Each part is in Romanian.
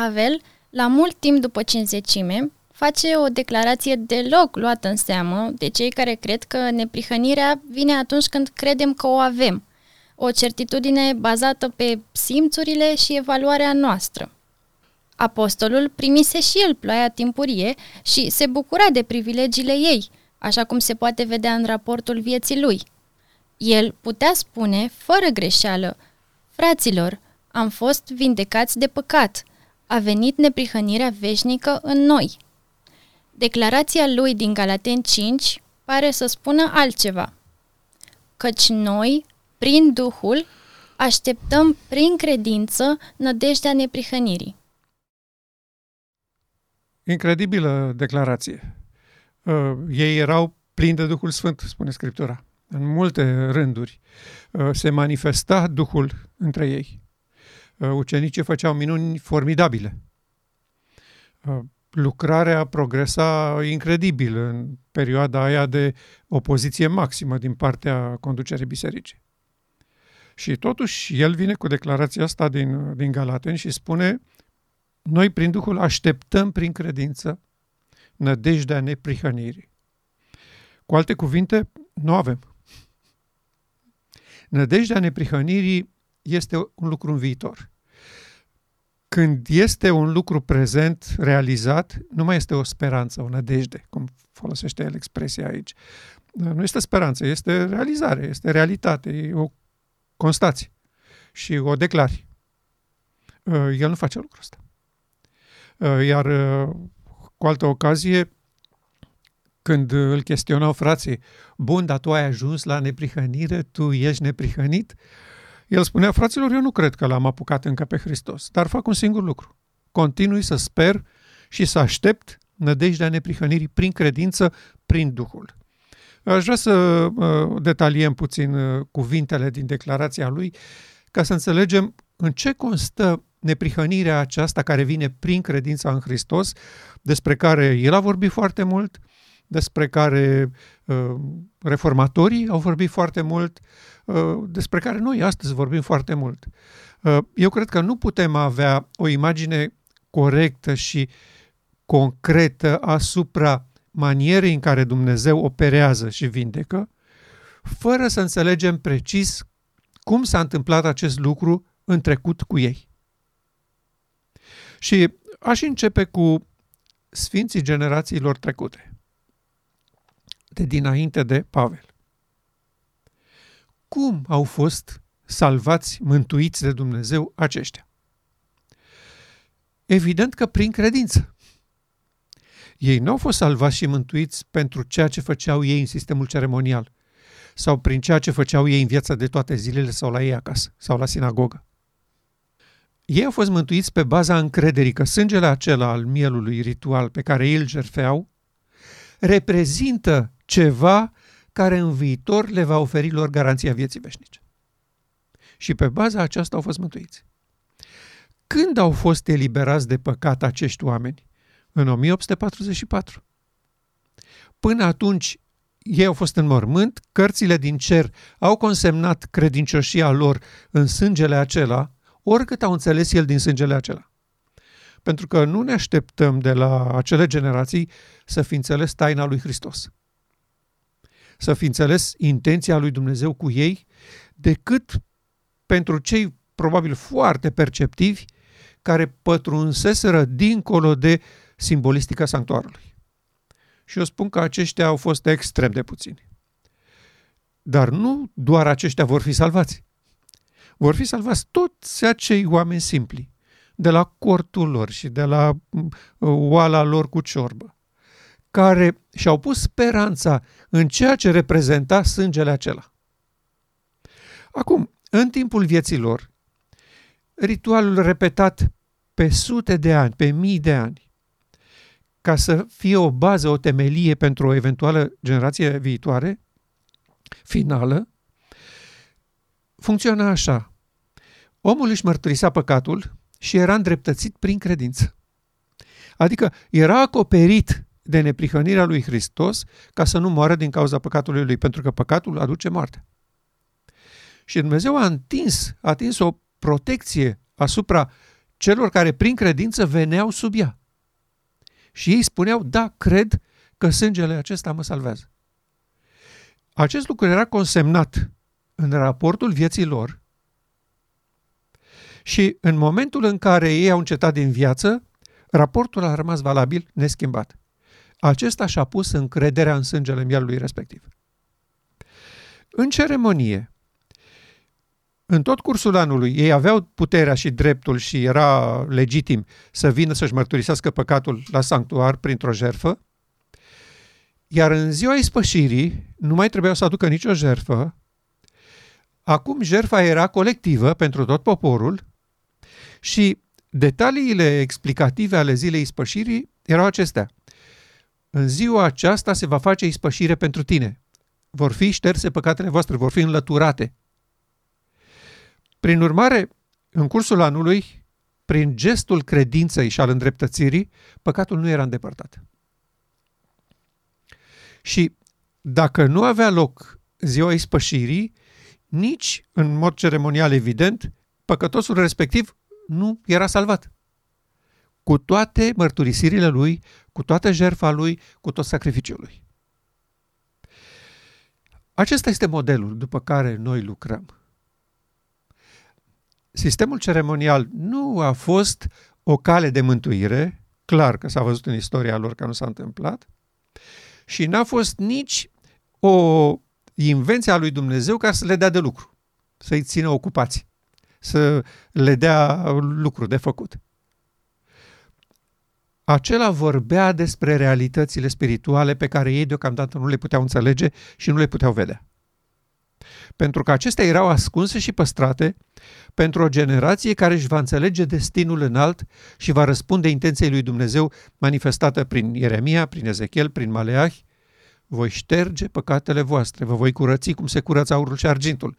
Pavel, la mult timp după cinzecime, face o declarație deloc luată în seamă de cei care cred că neprihănirea vine atunci când credem că o avem, o certitudine bazată pe simțurile și evaluarea noastră. Apostolul primise și el ploaia timpurie și se bucura de privilegiile ei, așa cum se poate vedea în raportul vieții lui. El putea spune, fără greșeală, Fraților, am fost vindecați de păcat, a venit neprihănirea veșnică în noi. Declarația lui din Galaten 5 pare să spună altceva. Căci noi, prin Duhul, așteptăm prin credință nădejdea neprihănirii. Incredibilă declarație. Uh, ei erau plini de Duhul Sfânt, spune Scriptura. În multe rânduri uh, se manifesta Duhul între ei. Uh, ucenicii făceau minuni formidabile. Uh, lucrarea progresa incredibil în perioada aia de opoziție maximă din partea conducerii bisericii. Și totuși el vine cu declarația asta din, din Galaten și spune noi prin Duhul așteptăm prin credință nădejdea neprihănirii. Cu alte cuvinte, nu avem. Nădejdea neprihănirii este un lucru în viitor. Când este un lucru prezent, realizat, nu mai este o speranță, o nădejde, cum folosește el expresia aici. Nu este speranță, este realizare, este realitate, e o constație și o declari. El nu face lucrul ăsta. Iar cu altă ocazie, când îl chestionau frații, bun, dar tu ai ajuns la neprihănire, tu ești neprihănit? El spunea, fraților, eu nu cred că l-am apucat încă pe Hristos, dar fac un singur lucru. Continui să sper și să aștept nădejdea neprihănirii prin credință, prin Duhul. Aș vrea să uh, detaliem puțin uh, cuvintele din declarația lui ca să înțelegem în ce constă neprihănirea aceasta care vine prin credința în Hristos, despre care el a vorbit foarte mult, despre care uh, reformatorii au vorbit foarte mult, uh, despre care noi astăzi vorbim foarte mult. Uh, eu cred că nu putem avea o imagine corectă și concretă asupra manierei în care Dumnezeu operează și vindecă, fără să înțelegem precis cum s-a întâmplat acest lucru în trecut cu ei. Și aș începe cu sfinții generațiilor trecute de dinainte de Pavel. Cum au fost salvați, mântuiți de Dumnezeu aceștia? Evident că prin credință. Ei nu au fost salvați și mântuiți pentru ceea ce făceau ei în sistemul ceremonial sau prin ceea ce făceau ei în viața de toate zilele sau la ei acasă sau la sinagogă. Ei au fost mântuiți pe baza încrederii că sângele acela al mielului ritual pe care ei îl jerfeau reprezintă ceva care în viitor le va oferi lor garanția vieții veșnice. Și pe baza aceasta au fost mântuiți. Când au fost eliberați de păcat acești oameni? În 1844. Până atunci, ei au fost în mormânt, cărțile din cer au consemnat credincioșia lor în sângele acela, oricât au înțeles el din sângele acela. Pentru că nu ne așteptăm de la acele generații să fi înțeles taina lui Hristos să fi înțeles intenția lui Dumnezeu cu ei, decât pentru cei probabil foarte perceptivi care pătrunseseră dincolo de simbolistica sanctuarului. Și eu spun că aceștia au fost extrem de puțini. Dar nu doar aceștia vor fi salvați. Vor fi salvați toți acei oameni simpli, de la cortul lor și de la uh, oala lor cu ciorbă, care și-au pus speranța în ceea ce reprezenta sângele acela. Acum, în timpul vieții lor, ritualul repetat pe sute de ani, pe mii de ani, ca să fie o bază, o temelie pentru o eventuală generație viitoare, finală, funcționa așa. Omul își mărturisea păcatul și era îndreptățit prin credință. Adică era acoperit de neprihănirea lui Hristos ca să nu moară din cauza păcatului lui, pentru că păcatul aduce moarte. Și Dumnezeu a întins, a atins o protecție asupra celor care prin credință veneau sub ea. Și ei spuneau, da, cred că sângele acesta mă salvează. Acest lucru era consemnat în raportul vieții lor și în momentul în care ei au încetat din viață, raportul a rămas valabil, neschimbat. Acesta și-a pus încrederea în sângele mielului respectiv. În ceremonie, în tot cursul anului, ei aveau puterea și dreptul și era legitim să vină să-și mărturisească păcatul la sanctuar printr-o jerfă, iar în ziua ispășirii nu mai trebuiau să aducă nicio jerfă. Acum jerfa era colectivă pentru tot poporul și detaliile explicative ale zilei ispășirii erau acestea. În ziua aceasta se va face ispășire pentru tine. Vor fi șterse păcatele voastre, vor fi înlăturate. Prin urmare, în cursul anului, prin gestul credinței și al îndreptățirii, păcatul nu era îndepărtat. Și dacă nu avea loc ziua ispășirii, nici, în mod ceremonial evident, păcătosul respectiv nu era salvat. Cu toate mărturisirile lui, cu toată jertfa lui, cu tot sacrificiul lui. Acesta este modelul după care noi lucrăm. Sistemul ceremonial nu a fost o cale de mântuire, clar că s-a văzut în istoria lor că nu s-a întâmplat, și n-a fost nici o invenție a lui Dumnezeu ca să le dea de lucru, să-i țină ocupați, să le dea lucru de făcut. Acela vorbea despre realitățile spirituale pe care ei deocamdată nu le puteau înțelege și nu le puteau vedea. Pentru că acestea erau ascunse și păstrate pentru o generație care își va înțelege destinul înalt și va răspunde intenției lui Dumnezeu manifestată prin Ieremia, prin Ezechiel, prin Maleah, voi șterge păcatele voastre, vă voi curăți cum se curăță aurul și argintul,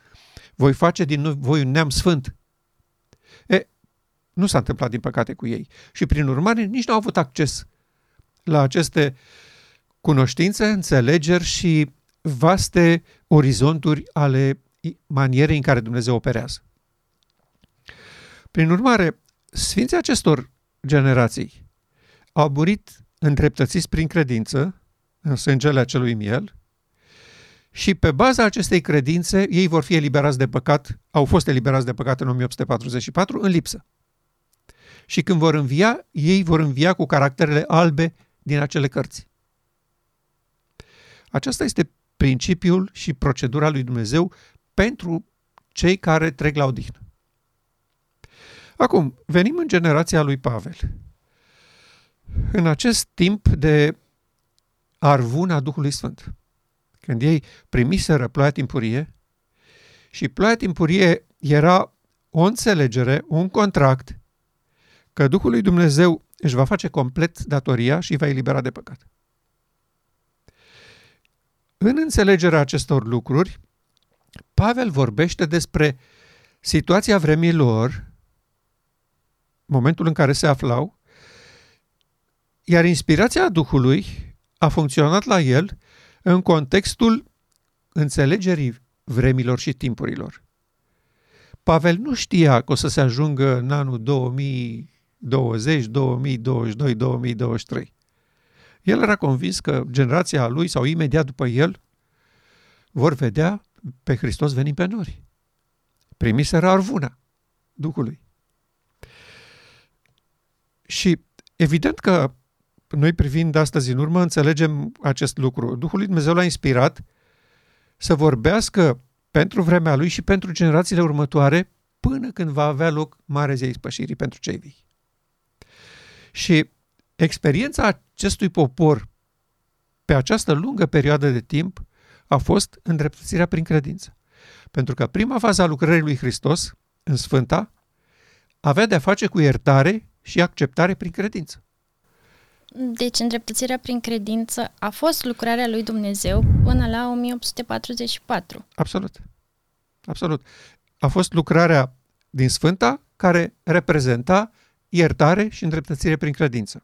voi face din voi un neam sfânt. E, nu s-a întâmplat din păcate cu ei și prin urmare nici nu au avut acces la aceste cunoștințe, înțelegeri și vaste orizonturi ale manierei în care Dumnezeu operează. Prin urmare, sfinții acestor generații au murit îndreptățiți prin credință în sângele acelui miel și pe baza acestei credințe ei vor fi eliberați de păcat, au fost eliberați de păcat în 1844 în lipsă. Și când vor învia, ei vor învia cu caracterele albe din acele cărți. Aceasta este principiul și procedura lui Dumnezeu pentru cei care trec la odihnă. Acum, venim în generația lui Pavel. În acest timp de arvuna Duhului Sfânt, când ei primiseră ploaia timpurie și ploaia timpurie era o înțelegere, un contract că Duhul lui Dumnezeu își va face complet datoria și va elibera de păcat. În înțelegerea acestor lucruri, Pavel vorbește despre situația vremilor momentul în care se aflau, iar inspirația Duhului a funcționat la el în contextul înțelegerii vremilor și timpurilor. Pavel nu știa că o să se ajungă în anul 2020, 2022, 2023. El era convins că generația lui sau imediat după el vor vedea pe Hristos venind pe nori. Primiseră arvuna Duhului. Și evident că noi privind astăzi în urmă înțelegem acest lucru. Duhul lui Dumnezeu l-a inspirat să vorbească pentru vremea lui și pentru generațiile următoare până când va avea loc mare zi ispășirii pentru cei vii. Și experiența acestui popor pe această lungă perioadă de timp a fost îndreptățirea prin credință. Pentru că prima fază a lucrării lui Hristos, în Sfânta, avea de-a face cu iertare și acceptare prin credință. Deci, îndreptățirea prin credință a fost lucrarea lui Dumnezeu până la 1844. Absolut. Absolut. A fost lucrarea din Sfânta care reprezenta iertare și îndreptățire prin credință.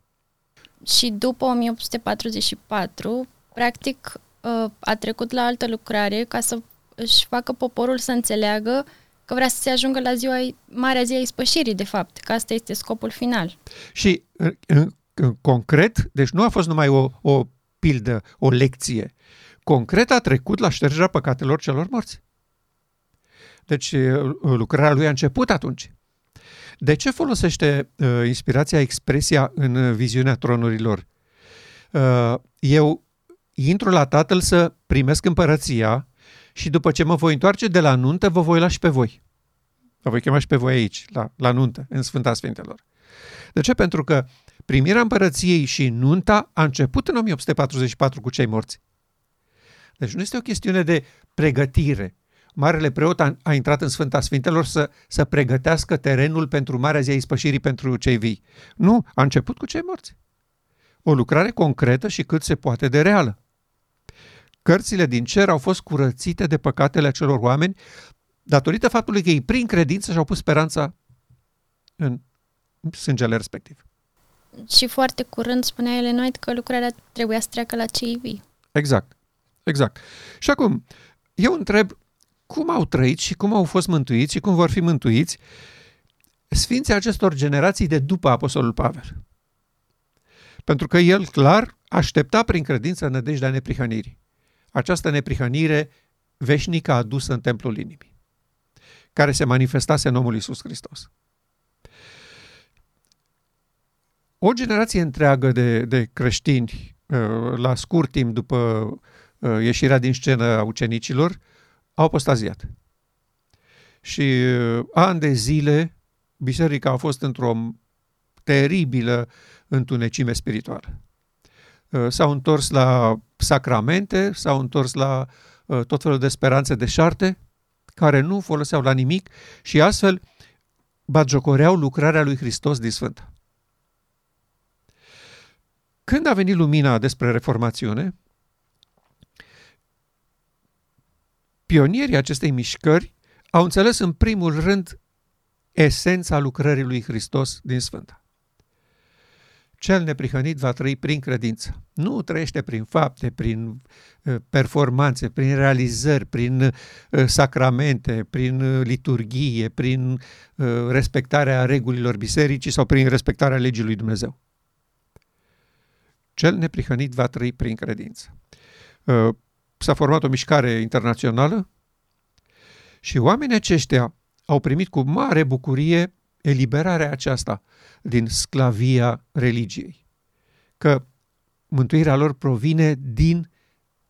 Și după 1844, practic, ă, a trecut la altă lucrare ca să își facă poporul să înțeleagă că vrea să se ajungă la ziua, marea zi a ispășirii, de fapt, că asta este scopul final. Și în, în, în concret, deci nu a fost numai o, o pildă, o lecție. Concret a trecut la ștergerea păcatelor celor morți. Deci lucrarea lui a început atunci. De ce folosește uh, inspirația expresia în uh, viziunea tronurilor? Uh, eu intru la tatăl să primesc împărăția și după ce mă voi întoarce de la nuntă, vă voi lua și pe voi. Vă voi chema și pe voi aici, la, la nuntă, în Sfânta Sfintelor. De ce? Pentru că primirea împărăției și nunta a început în 1844 cu cei morți. Deci nu este o chestiune de pregătire. Marele preot a, a intrat în Sfânta Sfintelor să, să pregătească terenul pentru Marea Zi a Ispășirii pentru cei vii. Nu, a început cu cei morți. O lucrare concretă și cât se poate de reală. Cărțile din cer au fost curățite de păcatele acelor oameni datorită faptului că ei prin credință și-au pus speranța în sângele respectiv. Și foarte curând spunea Elenoit că lucrarea trebuia să treacă la cei vii. Exact. Exact. Și acum, eu întreb cum au trăit și cum au fost mântuiți și cum vor fi mântuiți sfinții acestor generații de după Apostolul Pavel. Pentru că el clar aștepta prin credință nădejdea neprihănirii. Această neprihănire veșnică adusă în templul inimii, care se manifestase în omul Iisus Hristos. O generație întreagă de, de creștini, uh, la scurt timp după uh, ieșirea din scenă a ucenicilor, au apostaziat. Și uh, ani de zile, biserica a fost într-o teribilă întunecime spirituală. S-au întors la sacramente, s-au întors la tot felul de speranțe de șarte, care nu foloseau la nimic și astfel batjocoreau lucrarea lui Hristos din Sfântă. Când a venit lumina despre reformațiune, pionierii acestei mișcări au înțeles în primul rând esența lucrării lui Hristos din Sfânta. Cel neprihănit va trăi prin credință. Nu trăiește prin fapte, prin uh, performanțe, prin realizări, prin uh, sacramente, prin uh, liturghie, prin respectarea regulilor bisericii sau prin respectarea legii lui Dumnezeu. Cel neprihănit va trăi prin credință. Uh, s-a format o mișcare internațională și oamenii aceștia au primit cu mare bucurie eliberarea aceasta din sclavia religiei. Că mântuirea lor provine din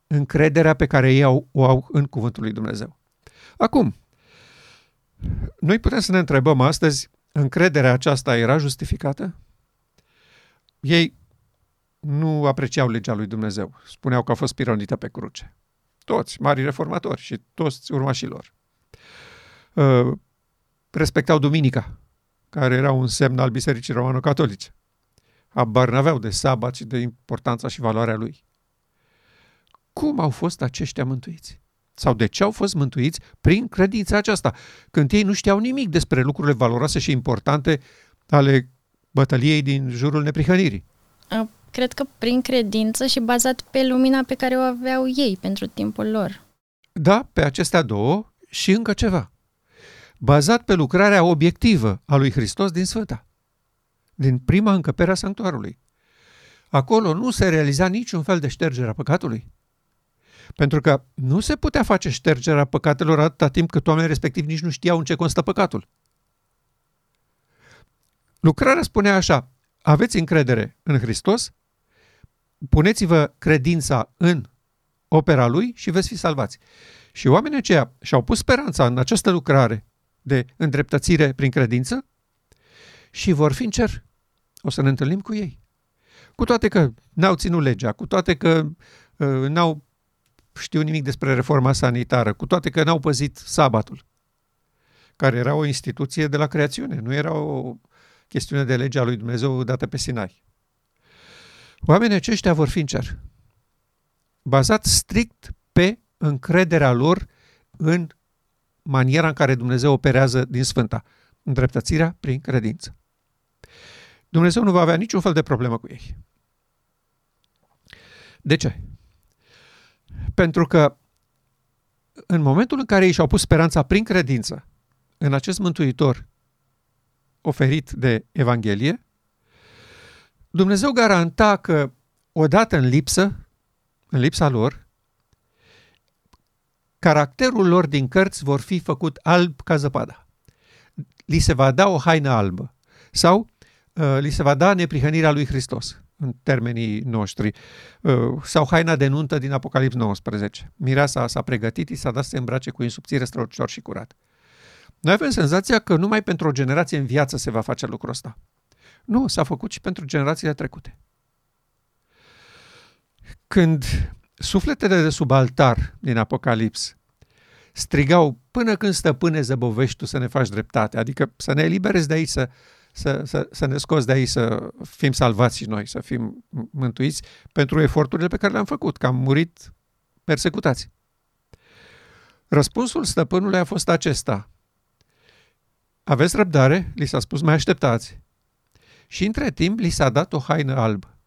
încrederea pe care ei au, o au în Cuvântul lui Dumnezeu. Acum, noi putem să ne întrebăm astăzi, încrederea aceasta era justificată? Ei nu apreciau legea lui Dumnezeu. Spuneau că a fost pironită pe cruce. Toți, mari reformatori și toți urmașilor. Uh, respectau duminica, care era un semn al Bisericii Romano-Catolice. Abar n-aveau de sabat și de importanța și valoarea lui. Cum au fost aceștia mântuiți? Sau de ce au fost mântuiți prin credința aceasta, când ei nu știau nimic despre lucrurile valoroase și importante ale bătăliei din jurul neprihănirii? Cred că prin credință și bazat pe lumina pe care o aveau ei pentru timpul lor. Da, pe acestea două și încă ceva. Bazat pe lucrarea obiectivă a lui Hristos din Sfânta, din prima încăpere a sanctuarului. Acolo nu se realiza niciun fel de ștergere a păcatului. Pentru că nu se putea face ștergerea păcatelor atâta timp cât oamenii respectiv nici nu știau în ce constă păcatul. Lucrarea spunea așa, aveți încredere în Hristos, puneți-vă credința în opera lui și veți fi salvați. Și oamenii aceia și-au pus speranța în această lucrare de îndreptățire prin credință și vor fi în cer. O să ne întâlnim cu ei. Cu toate că n-au ținut legea, cu toate că uh, n-au știu nimic despre reforma sanitară, cu toate că n-au păzit sabatul, care era o instituție de la creațiune, nu era o chestiune de legea lui Dumnezeu dată pe Sinai. Oamenii aceștia vor fi în cer, bazat strict pe încrederea lor în maniera în care Dumnezeu operează din Sfânta, îndreptățirea prin credință. Dumnezeu nu va avea niciun fel de problemă cu ei. De ce? Pentru că în momentul în care ei și-au pus speranța prin credință în acest mântuitor oferit de Evanghelie, Dumnezeu garanta că odată în lipsă, în lipsa lor, caracterul lor din cărți vor fi făcut alb ca zăpada. Li se va da o haină albă sau uh, li se va da neprihănirea lui Hristos în termenii noștri, uh, sau haina de nuntă din Apocalips 19. Mireasa s-a pregătit, i s-a dat să se îmbrace cu insubțire strălucitor și curat. Noi avem senzația că numai pentru o generație în viață se va face lucrul ăsta. Nu, s-a făcut și pentru generațiile trecute. Când sufletele de sub altar din Apocalips strigau până când stăpâne zăbovești tu să ne faci dreptate, adică să ne eliberezi de aici, să, să, să, să ne scoți de aici, să fim salvați și noi, să fim mântuiți pentru eforturile pe care le-am făcut, că am murit persecutați. Răspunsul stăpânului a fost acesta. Aveți răbdare, li s-a spus, mai așteptați. Și între timp li s-a dat o haină albă.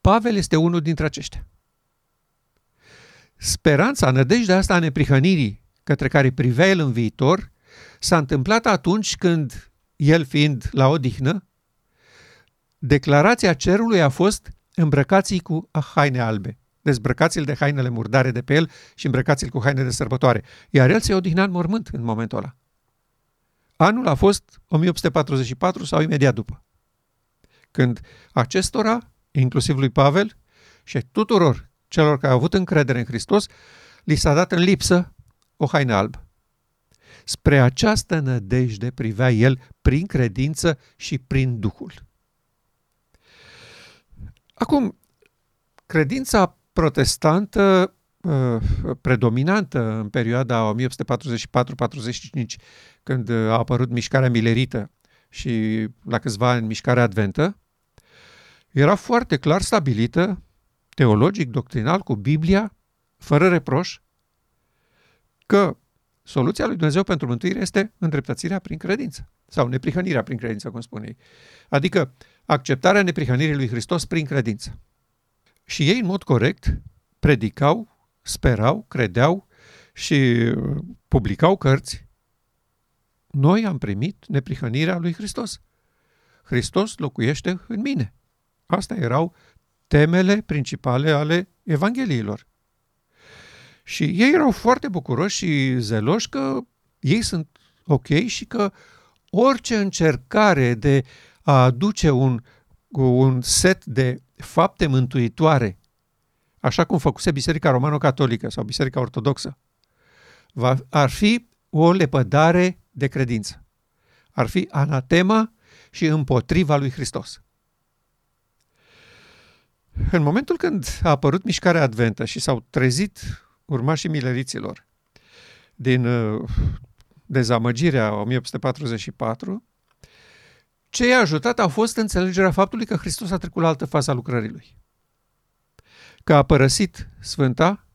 Pavel este unul dintre aceștia. Speranța, nădejdea asta a neprihănirii către care privea el în viitor, s-a întâmplat atunci când, el fiind la odihnă, declarația cerului a fost îmbrăcați cu haine albe. Dezbrăcați-l de hainele murdare de pe el și îmbrăcați-l cu haine de sărbătoare. Iar el se odihnea în mormânt în momentul ăla. Anul a fost 1844 sau imediat după. Când acestora, inclusiv lui Pavel și tuturor celor care au avut încredere în Hristos, li s-a dat în lipsă o haină albă. Spre această nădejde privea el prin credință și prin Duhul. Acum, credința protestantă uh, predominantă în perioada 1844-45, când a apărut mișcarea milerită și la câțiva ani mișcarea adventă, era foarte clar stabilită, teologic, doctrinal, cu Biblia, fără reproș, că soluția lui Dumnezeu pentru mântuire este îndreptățirea prin credință sau neprihănirea prin credință, cum spune ei. Adică acceptarea neprihănirii lui Hristos prin credință. Și ei, în mod corect, predicau, sperau, credeau și uh, publicau cărți. Noi am primit neprihănirea lui Hristos. Hristos locuiește în mine. Astea erau temele principale ale Evangheliilor. Și ei erau foarte bucuroși și zeloși că ei sunt ok și că orice încercare de a aduce un, un set de fapte mântuitoare, așa cum făcuse Biserica Romano-Catolică sau Biserica Ortodoxă, va, ar fi o lepădare de credință. Ar fi anatema și împotriva lui Hristos. În momentul când a apărut mișcarea adventă și s-au trezit urmașii mileriților din uh, dezamăgirea 1844, ce i-a ajutat a fost înțelegerea faptului că Hristos a trecut la altă fază a lucrării lui. Că a părăsit Sfânta,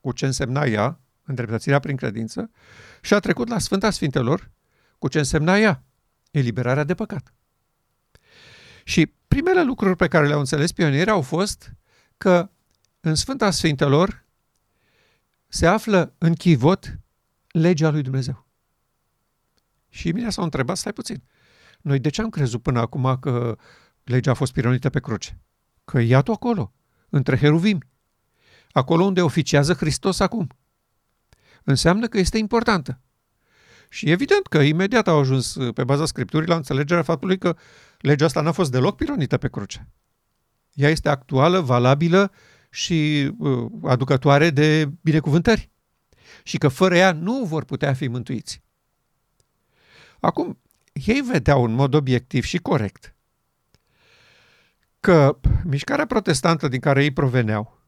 cu ce însemna ea, îndreptățirea prin credință, și a trecut la Sfânta Sfintelor, cu ce însemna ea, eliberarea de păcat. Și primele lucruri pe care le-au înțeles pionierii au fost că în Sfânta Sfintelor se află în chivot legea lui Dumnezeu. Și mine s-au întrebat, stai puțin, noi de ce am crezut până acum că legea a fost pironită pe cruce? Că iată acolo, între heruvimi, acolo unde oficiază Hristos acum. Înseamnă că este importantă. Și evident că imediat au ajuns pe baza Scripturii la înțelegerea faptului că legea asta n-a fost deloc pironită pe cruce. Ea este actuală, valabilă și uh, aducătoare de binecuvântări. Și că fără ea nu vor putea fi mântuiți. Acum, ei vedeau în mod obiectiv și corect că mișcarea protestantă din care ei proveneau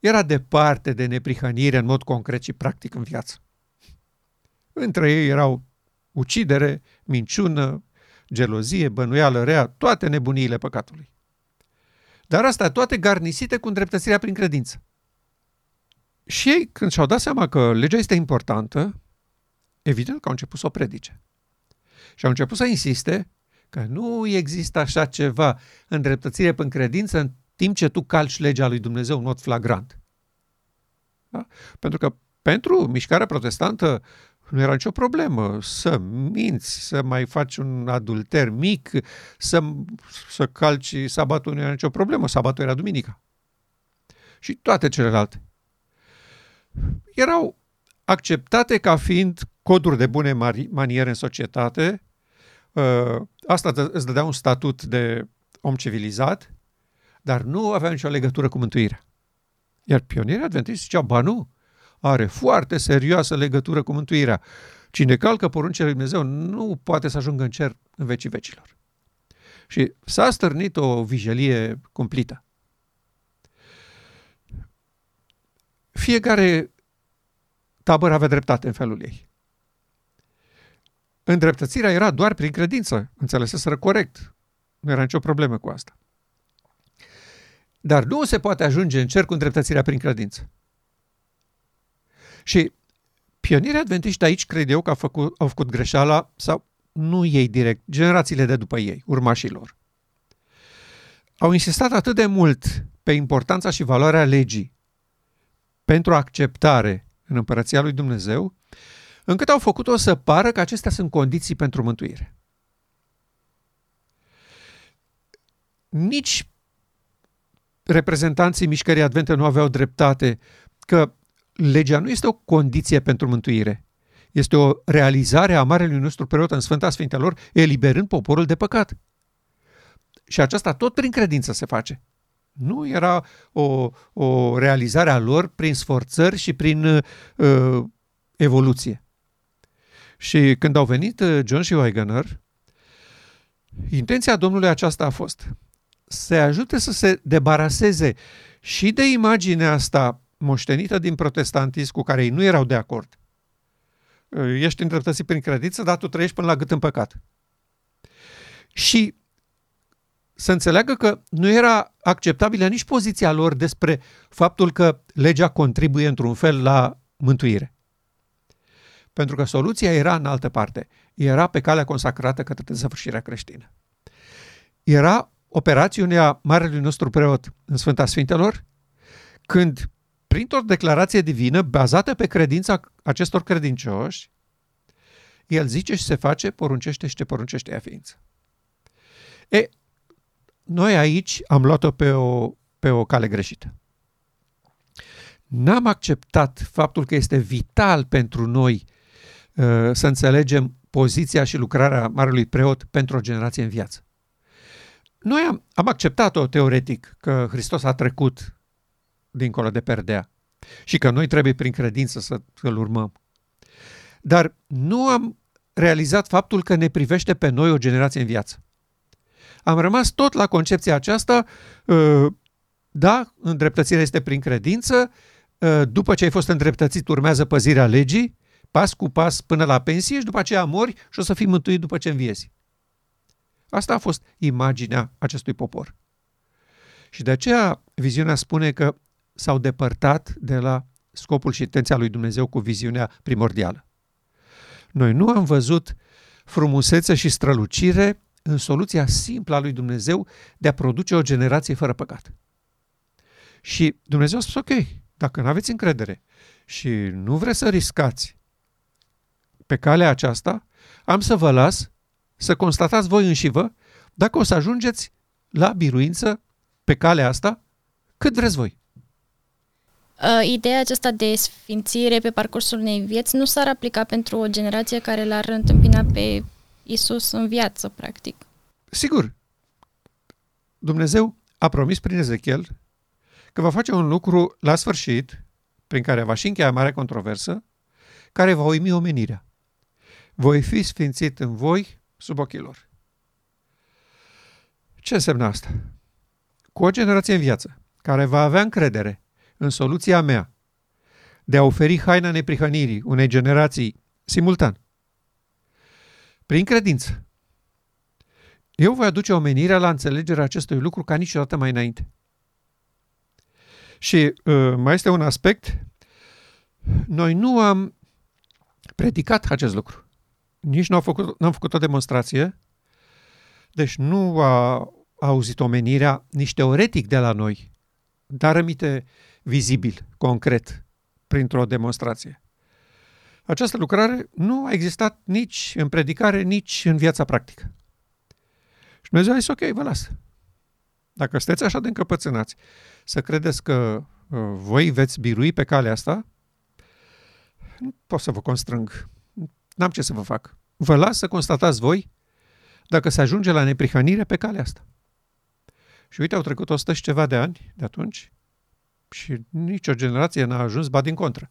era departe de neprihănire în mod concret și practic în viață. Între ei erau ucidere, minciună, gelozie, bănuială rea, toate nebuniile păcatului. Dar asta toate garnisite cu îndreptățirea prin credință. Și ei, când și-au dat seama că legea este importantă, evident că au început să o predice. Și au început să insiste că nu există așa ceva îndreptățire prin credință în timp ce tu calci legea lui Dumnezeu în mod flagrant. Da? Pentru că pentru mișcarea protestantă nu era nicio problemă să minți, să mai faci un adulter mic, să, să calci sabatul nu era nicio problemă, sabatul era duminica. Și toate celelalte. Erau acceptate ca fiind coduri de bune maniere în societate, uh, asta îți dădea un statut de om civilizat, dar nu avea nicio legătură cu mântuirea. Iar pionierii adventiști ziceau, ba nu, are foarte serioasă legătură cu mântuirea. Cine calcă poruncile lui Dumnezeu nu poate să ajungă în cer în vecii vecilor. Și s-a stârnit o vijelie cumplită. Fiecare tabără avea dreptate în felul ei. Îndreptățirea era doar prin credință, înțeleseseră corect. Nu era nicio problemă cu asta. Dar nu se poate ajunge în cer cu îndreptățirea prin credință. Și pionierii adventiști aici cred eu că au făcut, au făcut greșeala, sau nu ei direct, generațiile de după ei, urmașilor. Au insistat atât de mult pe importanța și valoarea legii pentru acceptare în împărăția lui Dumnezeu, încât au făcut-o să pară că acestea sunt condiții pentru mântuire. Nici reprezentanții mișcării advente nu aveau dreptate că legea nu este o condiție pentru mântuire. Este o realizare a Marelui nostru preot în Sfânta Sfintelor, eliberând poporul de păcat. Și aceasta tot prin credință se face. Nu era o, o realizare a lor prin sforțări și prin uh, evoluție. Și când au venit uh, John și Wegener, intenția Domnului aceasta a fost să ajute să se debaraseze și de imaginea asta moștenită din protestantism cu care ei nu erau de acord. Ești îndreptățit prin credință, dar tu trăiești până la gât în păcat. Și să înțeleagă că nu era acceptabilă nici poziția lor despre faptul că legea contribuie într-un fel la mântuire. Pentru că soluția era în altă parte. Era pe calea consacrată către desăvârșirea creștină. Era operațiunea Marelui nostru preot în Sfânta Sfintelor, când printr-o declarație divină bazată pe credința acestor credincioși, el zice și se face, poruncește și te poruncește ea ființă. E, noi aici am luat-o pe o, pe o cale greșită. N-am acceptat faptul că este vital pentru noi uh, să înțelegem poziția și lucrarea Marelui Preot pentru o generație în viață. Noi am, am acceptat-o teoretic că Hristos a trecut dincolo de perdea și că noi trebuie prin credință să îl urmăm. Dar nu am realizat faptul că ne privește pe noi o generație în viață. Am rămas tot la concepția aceasta, ă, da, îndreptățirea este prin credință, ă, după ce ai fost îndreptățit urmează păzirea legii, pas cu pas până la pensie și după aceea mori și o să fii mântuit după ce înviezi. Asta a fost imaginea acestui popor. Și de aceea viziunea spune că s-au depărtat de la scopul și intenția lui Dumnezeu cu viziunea primordială. Noi nu am văzut frumusețe și strălucire în soluția simplă a lui Dumnezeu de a produce o generație fără păcat. Și Dumnezeu a spus, ok, dacă nu aveți încredere și nu vreți să riscați pe calea aceasta, am să vă las să constatați voi înși vă dacă o să ajungeți la biruință pe calea asta cât vreți voi. Uh, ideea aceasta de sfințire pe parcursul unei vieți nu s-ar aplica pentru o generație care l-ar întâmpina pe Isus în viață, practic. Sigur. Dumnezeu a promis prin Ezechiel că va face un lucru la sfârșit, prin care va și încheia mare controversă, care va uimi omenirea. Voi fi sfințit în voi sub ochii lor. Ce înseamnă asta? Cu o generație în viață, care va avea încredere în soluția mea de a oferi haina neprihănirii unei generații simultan, prin credință, eu voi aduce omenirea la înțelegerea acestui lucru ca niciodată mai înainte. Și uh, mai este un aspect, noi nu am predicat acest lucru. Nici nu am făcut, n-am făcut o demonstrație, deci nu a auzit omenirea nici teoretic de la noi, dar rămite vizibil, concret, printr-o demonstrație. Această lucrare nu a existat nici în predicare, nici în viața practică. Și Dumnezeu a zis, ok, vă las. Dacă sunteți așa de încăpățânați să credeți că uh, voi veți birui pe calea asta, nu pot să vă constrâng. N-am ce să vă fac. Vă las să constatați voi dacă se ajunge la neprihănire pe calea asta. Și uite, au trecut 100 și ceva de ani de atunci și nicio generație n-a ajuns, ba din contră.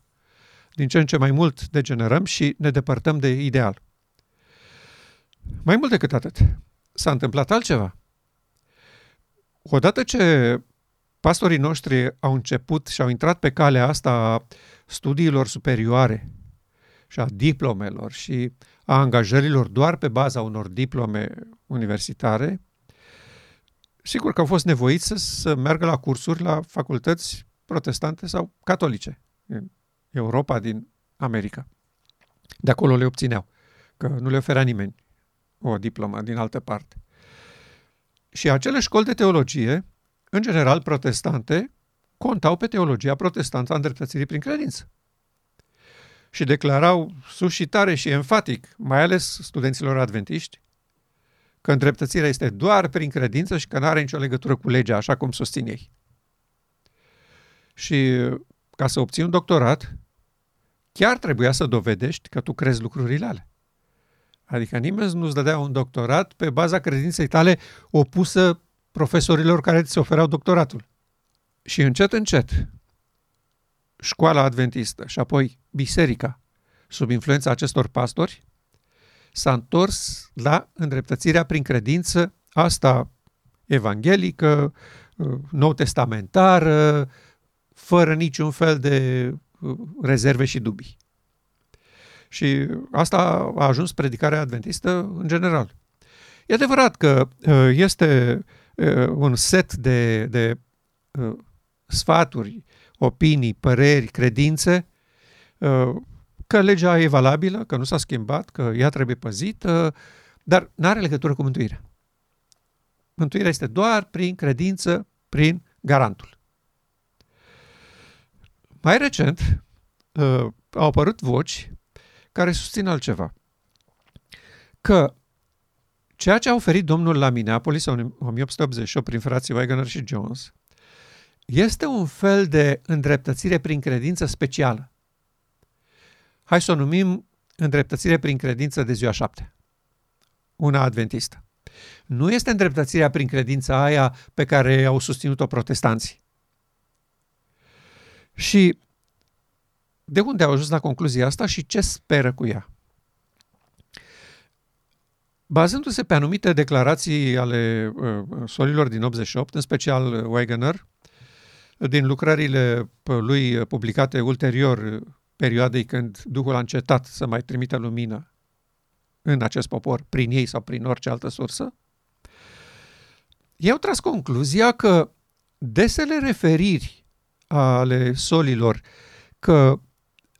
Din ce în ce mai mult degenerăm și ne depărtăm de ideal. Mai mult decât atât, s-a întâmplat altceva. Odată ce pastorii noștri au început și au intrat pe calea asta a studiilor superioare și a diplomelor și a angajărilor doar pe baza unor diplome universitare, sigur că au fost nevoiți să, să meargă la cursuri la facultăți protestante sau catolice în Europa, din America. De acolo le obțineau, că nu le oferea nimeni o diplomă din altă parte. Și acele școli de teologie, în general protestante, contau pe teologia protestantă a îndreptățirii prin credință. Și declarau sus și tare și enfatic, mai ales studenților adventiști, că îndreptățirea este doar prin credință și că nu are nicio legătură cu legea, așa cum susțin ei. Și ca să obții un doctorat, chiar trebuia să dovedești că tu crezi lucrurile alea. Adică nimeni nu-ți dădea un doctorat pe baza credinței tale opusă profesorilor care ți oferau doctoratul. Și încet, încet, școala adventistă și apoi biserica, sub influența acestor pastori, s-a întors la îndreptățirea prin credință, asta evanghelică, nou testamentară, fără niciun fel de uh, rezerve și dubii. Și asta a ajuns predicarea adventistă în general. E adevărat că uh, este uh, un set de, de sfaturi, opinii, păreri, credințe, că legea e valabilă, că nu s-a schimbat, că ea trebuie păzită, dar nu are legătură cu mântuirea. Mântuirea este doar prin credință, prin garantul. Mai recent au apărut voci care susțin altceva. Că ceea ce a oferit Domnul la Minneapolis în 1888 prin frații Wagner și Jones este un fel de îndreptățire prin credință specială. Hai să o numim îndreptățire prin credință de ziua șapte. Una adventistă. Nu este îndreptățirea prin credința aia pe care au susținut-o protestanții. Și de unde au ajuns la concluzia asta și ce speră cu ea? Bazându-se pe anumite declarații ale uh, solilor din 88, în special Wegener, din lucrările lui publicate ulterior perioadei când Duhul a încetat să mai trimită lumină în acest popor, prin ei sau prin orice altă sursă, ei au tras concluzia că desele referiri ale solilor că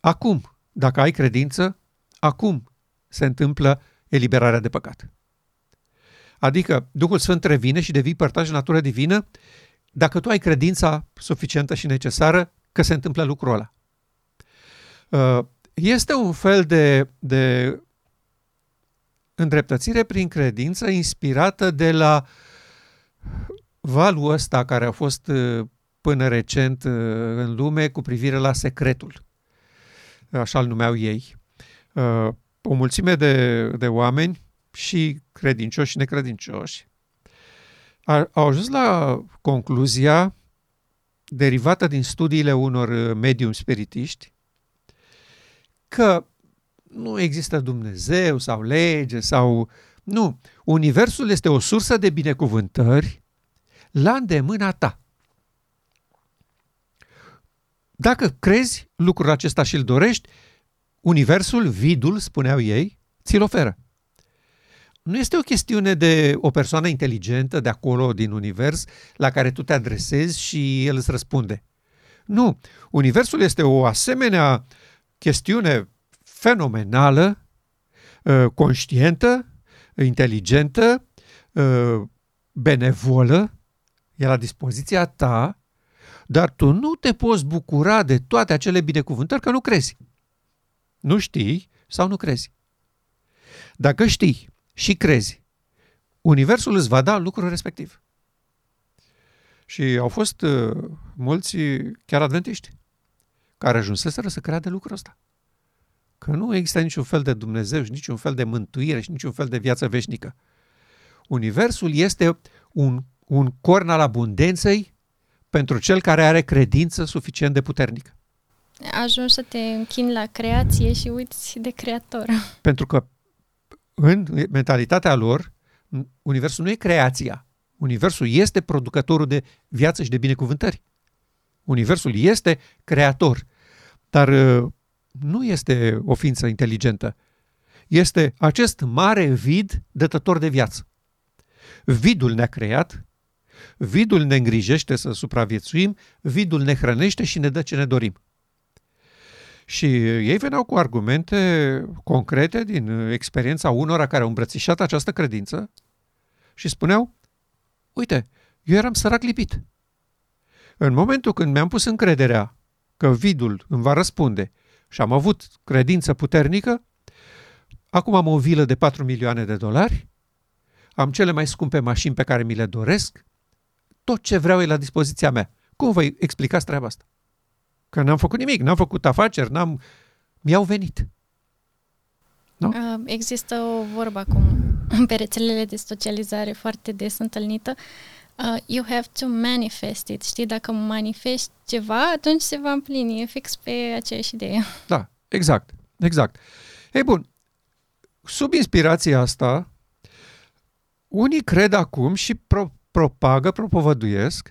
Acum, dacă ai credință, acum se întâmplă eliberarea de păcat. Adică Duhul Sfânt revine și devii părtaș natură divină dacă tu ai credința suficientă și necesară că se întâmplă lucrul ăla. Uh, este un fel de, de îndreptățire prin credință inspirată de la valul ăsta care a fost uh, până recent uh, în lume cu privire la secretul așa îl numeau ei, uh, o mulțime de, de oameni și credincioși și necredincioși au ajuns la concluzia derivată din studiile unor uh, medium spiritiști că nu există Dumnezeu sau lege sau... Nu, Universul este o sursă de binecuvântări la îndemâna ta. Dacă crezi lucrul acesta și îl dorești, universul, vidul, spuneau ei, ți-l oferă. Nu este o chestiune de o persoană inteligentă de acolo, din univers, la care tu te adresezi și el îți răspunde. Nu, universul este o asemenea chestiune fenomenală, ă, conștientă, inteligentă, ă, benevolă, e la dispoziția ta dar tu nu te poți bucura de toate acele binecuvântări că nu crezi. Nu știi sau nu crezi. Dacă știi și crezi, Universul îți va da lucrul respectiv. Și au fost uh, mulți, chiar adventiști, care ajunseseră să creadă lucrul ăsta. Că nu există niciun fel de Dumnezeu și niciun fel de mântuire și niciun fel de viață veșnică. Universul este un, un corn al abundenței pentru cel care are credință suficient de puternică. Ajungi să te închini la creație și uiți de creator. Pentru că în mentalitatea lor, Universul nu e creația. Universul este producătorul de viață și de binecuvântări. Universul este creator, dar uh, nu este o ființă inteligentă. Este acest mare vid dătător de viață. Vidul ne-a creat, vidul ne îngrijește să supraviețuim, vidul ne hrănește și ne dă ce ne dorim. Și ei veneau cu argumente concrete din experiența unora care au îmbrățișat această credință și spuneau, uite, eu eram sărac lipit. În momentul când mi-am pus încrederea că vidul îmi va răspunde și am avut credință puternică, acum am o vilă de 4 milioane de dolari, am cele mai scumpe mașini pe care mi le doresc, tot ce vreau e la dispoziția mea. Cum vă explicați treaba asta? Că n-am făcut nimic, n-am făcut afaceri, n-am... mi-au venit. Nu? Uh, există o vorbă acum pe rețelele de socializare foarte des întâlnită. Uh, you have to manifest it. Știi, dacă manifesti ceva, atunci se va împlini. E fix pe aceeași idee. Da, exact. Exact. Ei bun, sub inspirația asta, unii cred acum și pro- propagă, propovăduiesc,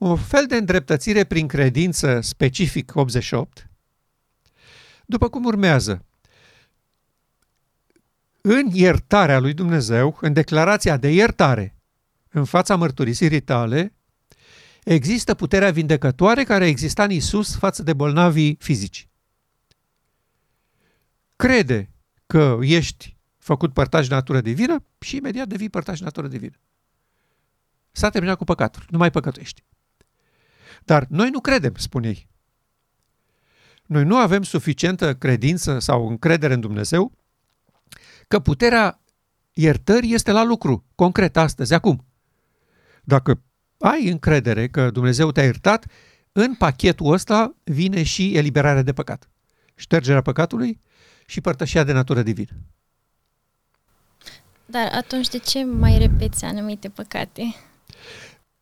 un fel de îndreptățire prin credință specific 88, după cum urmează. În iertarea lui Dumnezeu, în declarația de iertare în fața mărturisirii tale, există puterea vindecătoare care exista în Isus față de bolnavii fizici. Crede că ești făcut părtaș de natură divină și imediat devii părtaș de natură divină. S-a terminat cu păcatul, nu mai păcătuiești. Dar noi nu credem, spune ei. Noi nu avem suficientă credință sau încredere în Dumnezeu că puterea iertării este la lucru, concret, astăzi, acum. Dacă ai încredere că Dumnezeu te-a iertat, în pachetul ăsta vine și eliberarea de păcat. Ștergerea păcatului și părtășia de natură divină. Dar atunci de ce mai repeți anumite păcate?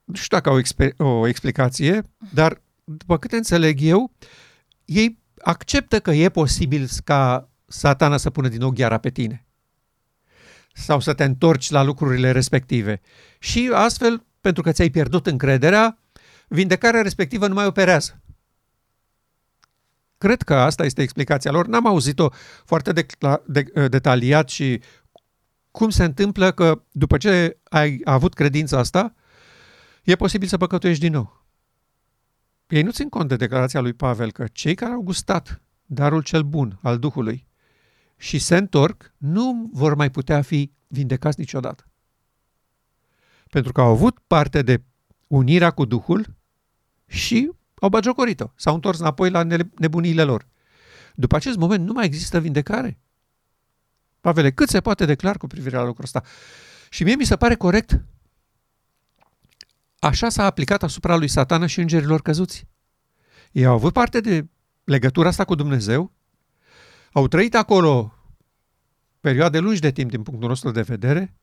Nu știu dacă au exp- o explicație, dar după câte înțeleg eu, ei acceptă că e posibil ca satana să pună din nou gheara pe tine sau să te întorci la lucrurile respective. Și astfel, pentru că ți-ai pierdut încrederea, vindecarea respectivă nu mai operează. Cred că asta este explicația lor. N-am auzit-o foarte de, de, detaliat și cum se întâmplă că după ce ai avut credința asta, e posibil să păcătuiești din nou. Ei nu țin cont de declarația lui Pavel că cei care au gustat darul cel bun al Duhului și se întorc, nu vor mai putea fi vindecați niciodată. Pentru că au avut parte de unirea cu Duhul și au bagiocorit-o. S-au întors înapoi la nebuniile lor. După acest moment nu mai există vindecare. Pavele, cât se poate declar cu privire la lucrul ăsta? Și mie mi se pare corect. Așa s-a aplicat asupra lui satana și îngerilor căzuți. Ei au avut parte de legătura asta cu Dumnezeu, au trăit acolo perioade lungi de timp din punctul nostru de vedere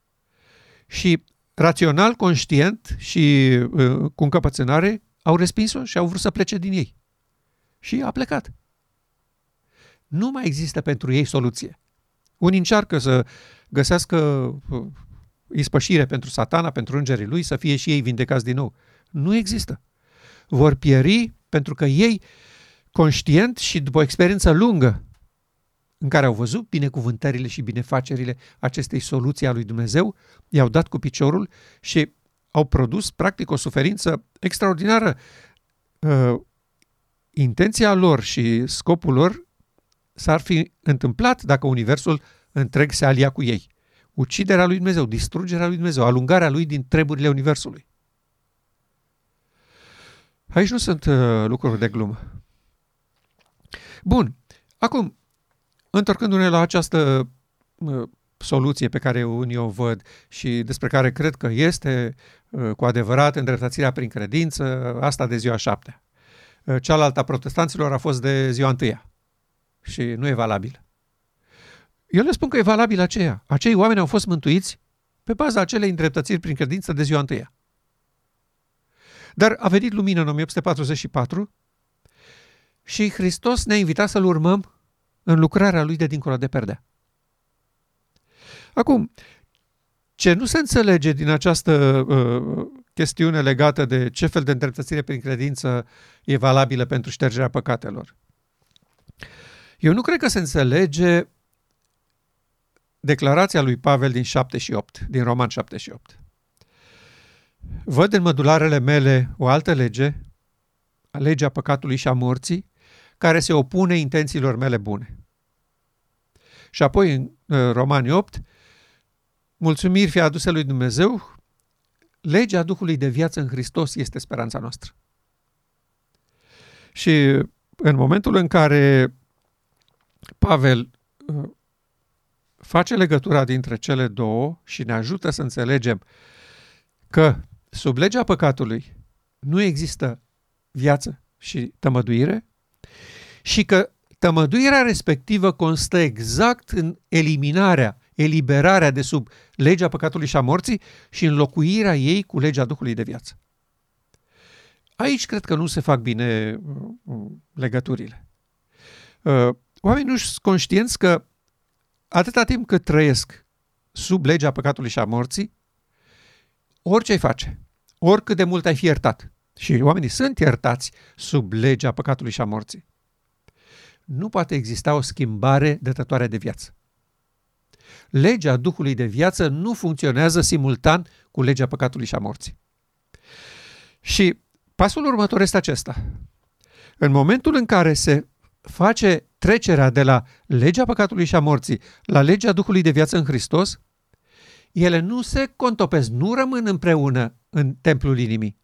și rațional, conștient și uh, cu încăpățânare au respins-o și au vrut să plece din ei. Și a plecat. Nu mai există pentru ei soluție. Unii încearcă să găsească uh, ispășire pentru satana, pentru îngerii lui, să fie și ei vindecați din nou. Nu există. Vor pieri pentru că ei, conștient și după o experiență lungă în care au văzut binecuvântările și binefacerile acestei soluții a lui Dumnezeu, i-au dat cu piciorul și au produs practic o suferință extraordinară. Uh, intenția lor și scopul lor s-ar fi întâmplat dacă Universul întreg se alia cu ei. Uciderea lui Dumnezeu, distrugerea lui Dumnezeu, alungarea lui din treburile Universului. Aici nu sunt uh, lucruri de glumă. Bun. Acum, întorcându-ne la această uh, soluție pe care unii o văd și despre care cred că este uh, cu adevărat îndreptățirea prin credință, asta de ziua șaptea. Uh, cealaltă a protestanților a fost de ziua întâia și nu e valabil. Eu le spun că e valabil aceea. Acei oameni au fost mântuiți pe baza acelei îndreptățiri prin credință de ziua întâia. Dar a venit lumină în 1844 și Hristos ne-a invitat să-L urmăm în lucrarea Lui de dincolo de perdea. Acum, ce nu se înțelege din această uh, chestiune legată de ce fel de îndreptățire prin credință e valabilă pentru ștergerea păcatelor. Eu nu cred că se înțelege declarația lui Pavel din 7 și 8, din Roman 7 și 8. Văd în mădularele mele o altă lege, legea păcatului și a morții, care se opune intențiilor mele bune. Și apoi în uh, Romani 8, mulțumiri fie aduse lui Dumnezeu, legea Duhului de viață în Hristos este speranța noastră. Și în momentul în care Pavel uh, face legătura dintre cele două și ne ajută să înțelegem că sub legea păcatului nu există viață și tămăduire și că tămăduirea respectivă constă exact în eliminarea, eliberarea de sub legea păcatului și a morții și înlocuirea ei cu legea Duhului de viață. Aici cred că nu se fac bine uh, legăturile. Uh, oamenii nu sunt conștienți că atâta timp cât trăiesc sub legea păcatului și a morții, orice ai face, oricât de mult ai fi iertat, și oamenii sunt iertați sub legea păcatului și a morții, nu poate exista o schimbare dătătoare de viață. Legea Duhului de viață nu funcționează simultan cu legea păcatului și a morții. Și pasul următor este acesta. În momentul în care se face trecerea de la legea păcatului și a morții la legea Duhului de viață în Hristos, ele nu se contopesc, nu rămân împreună în templul inimii.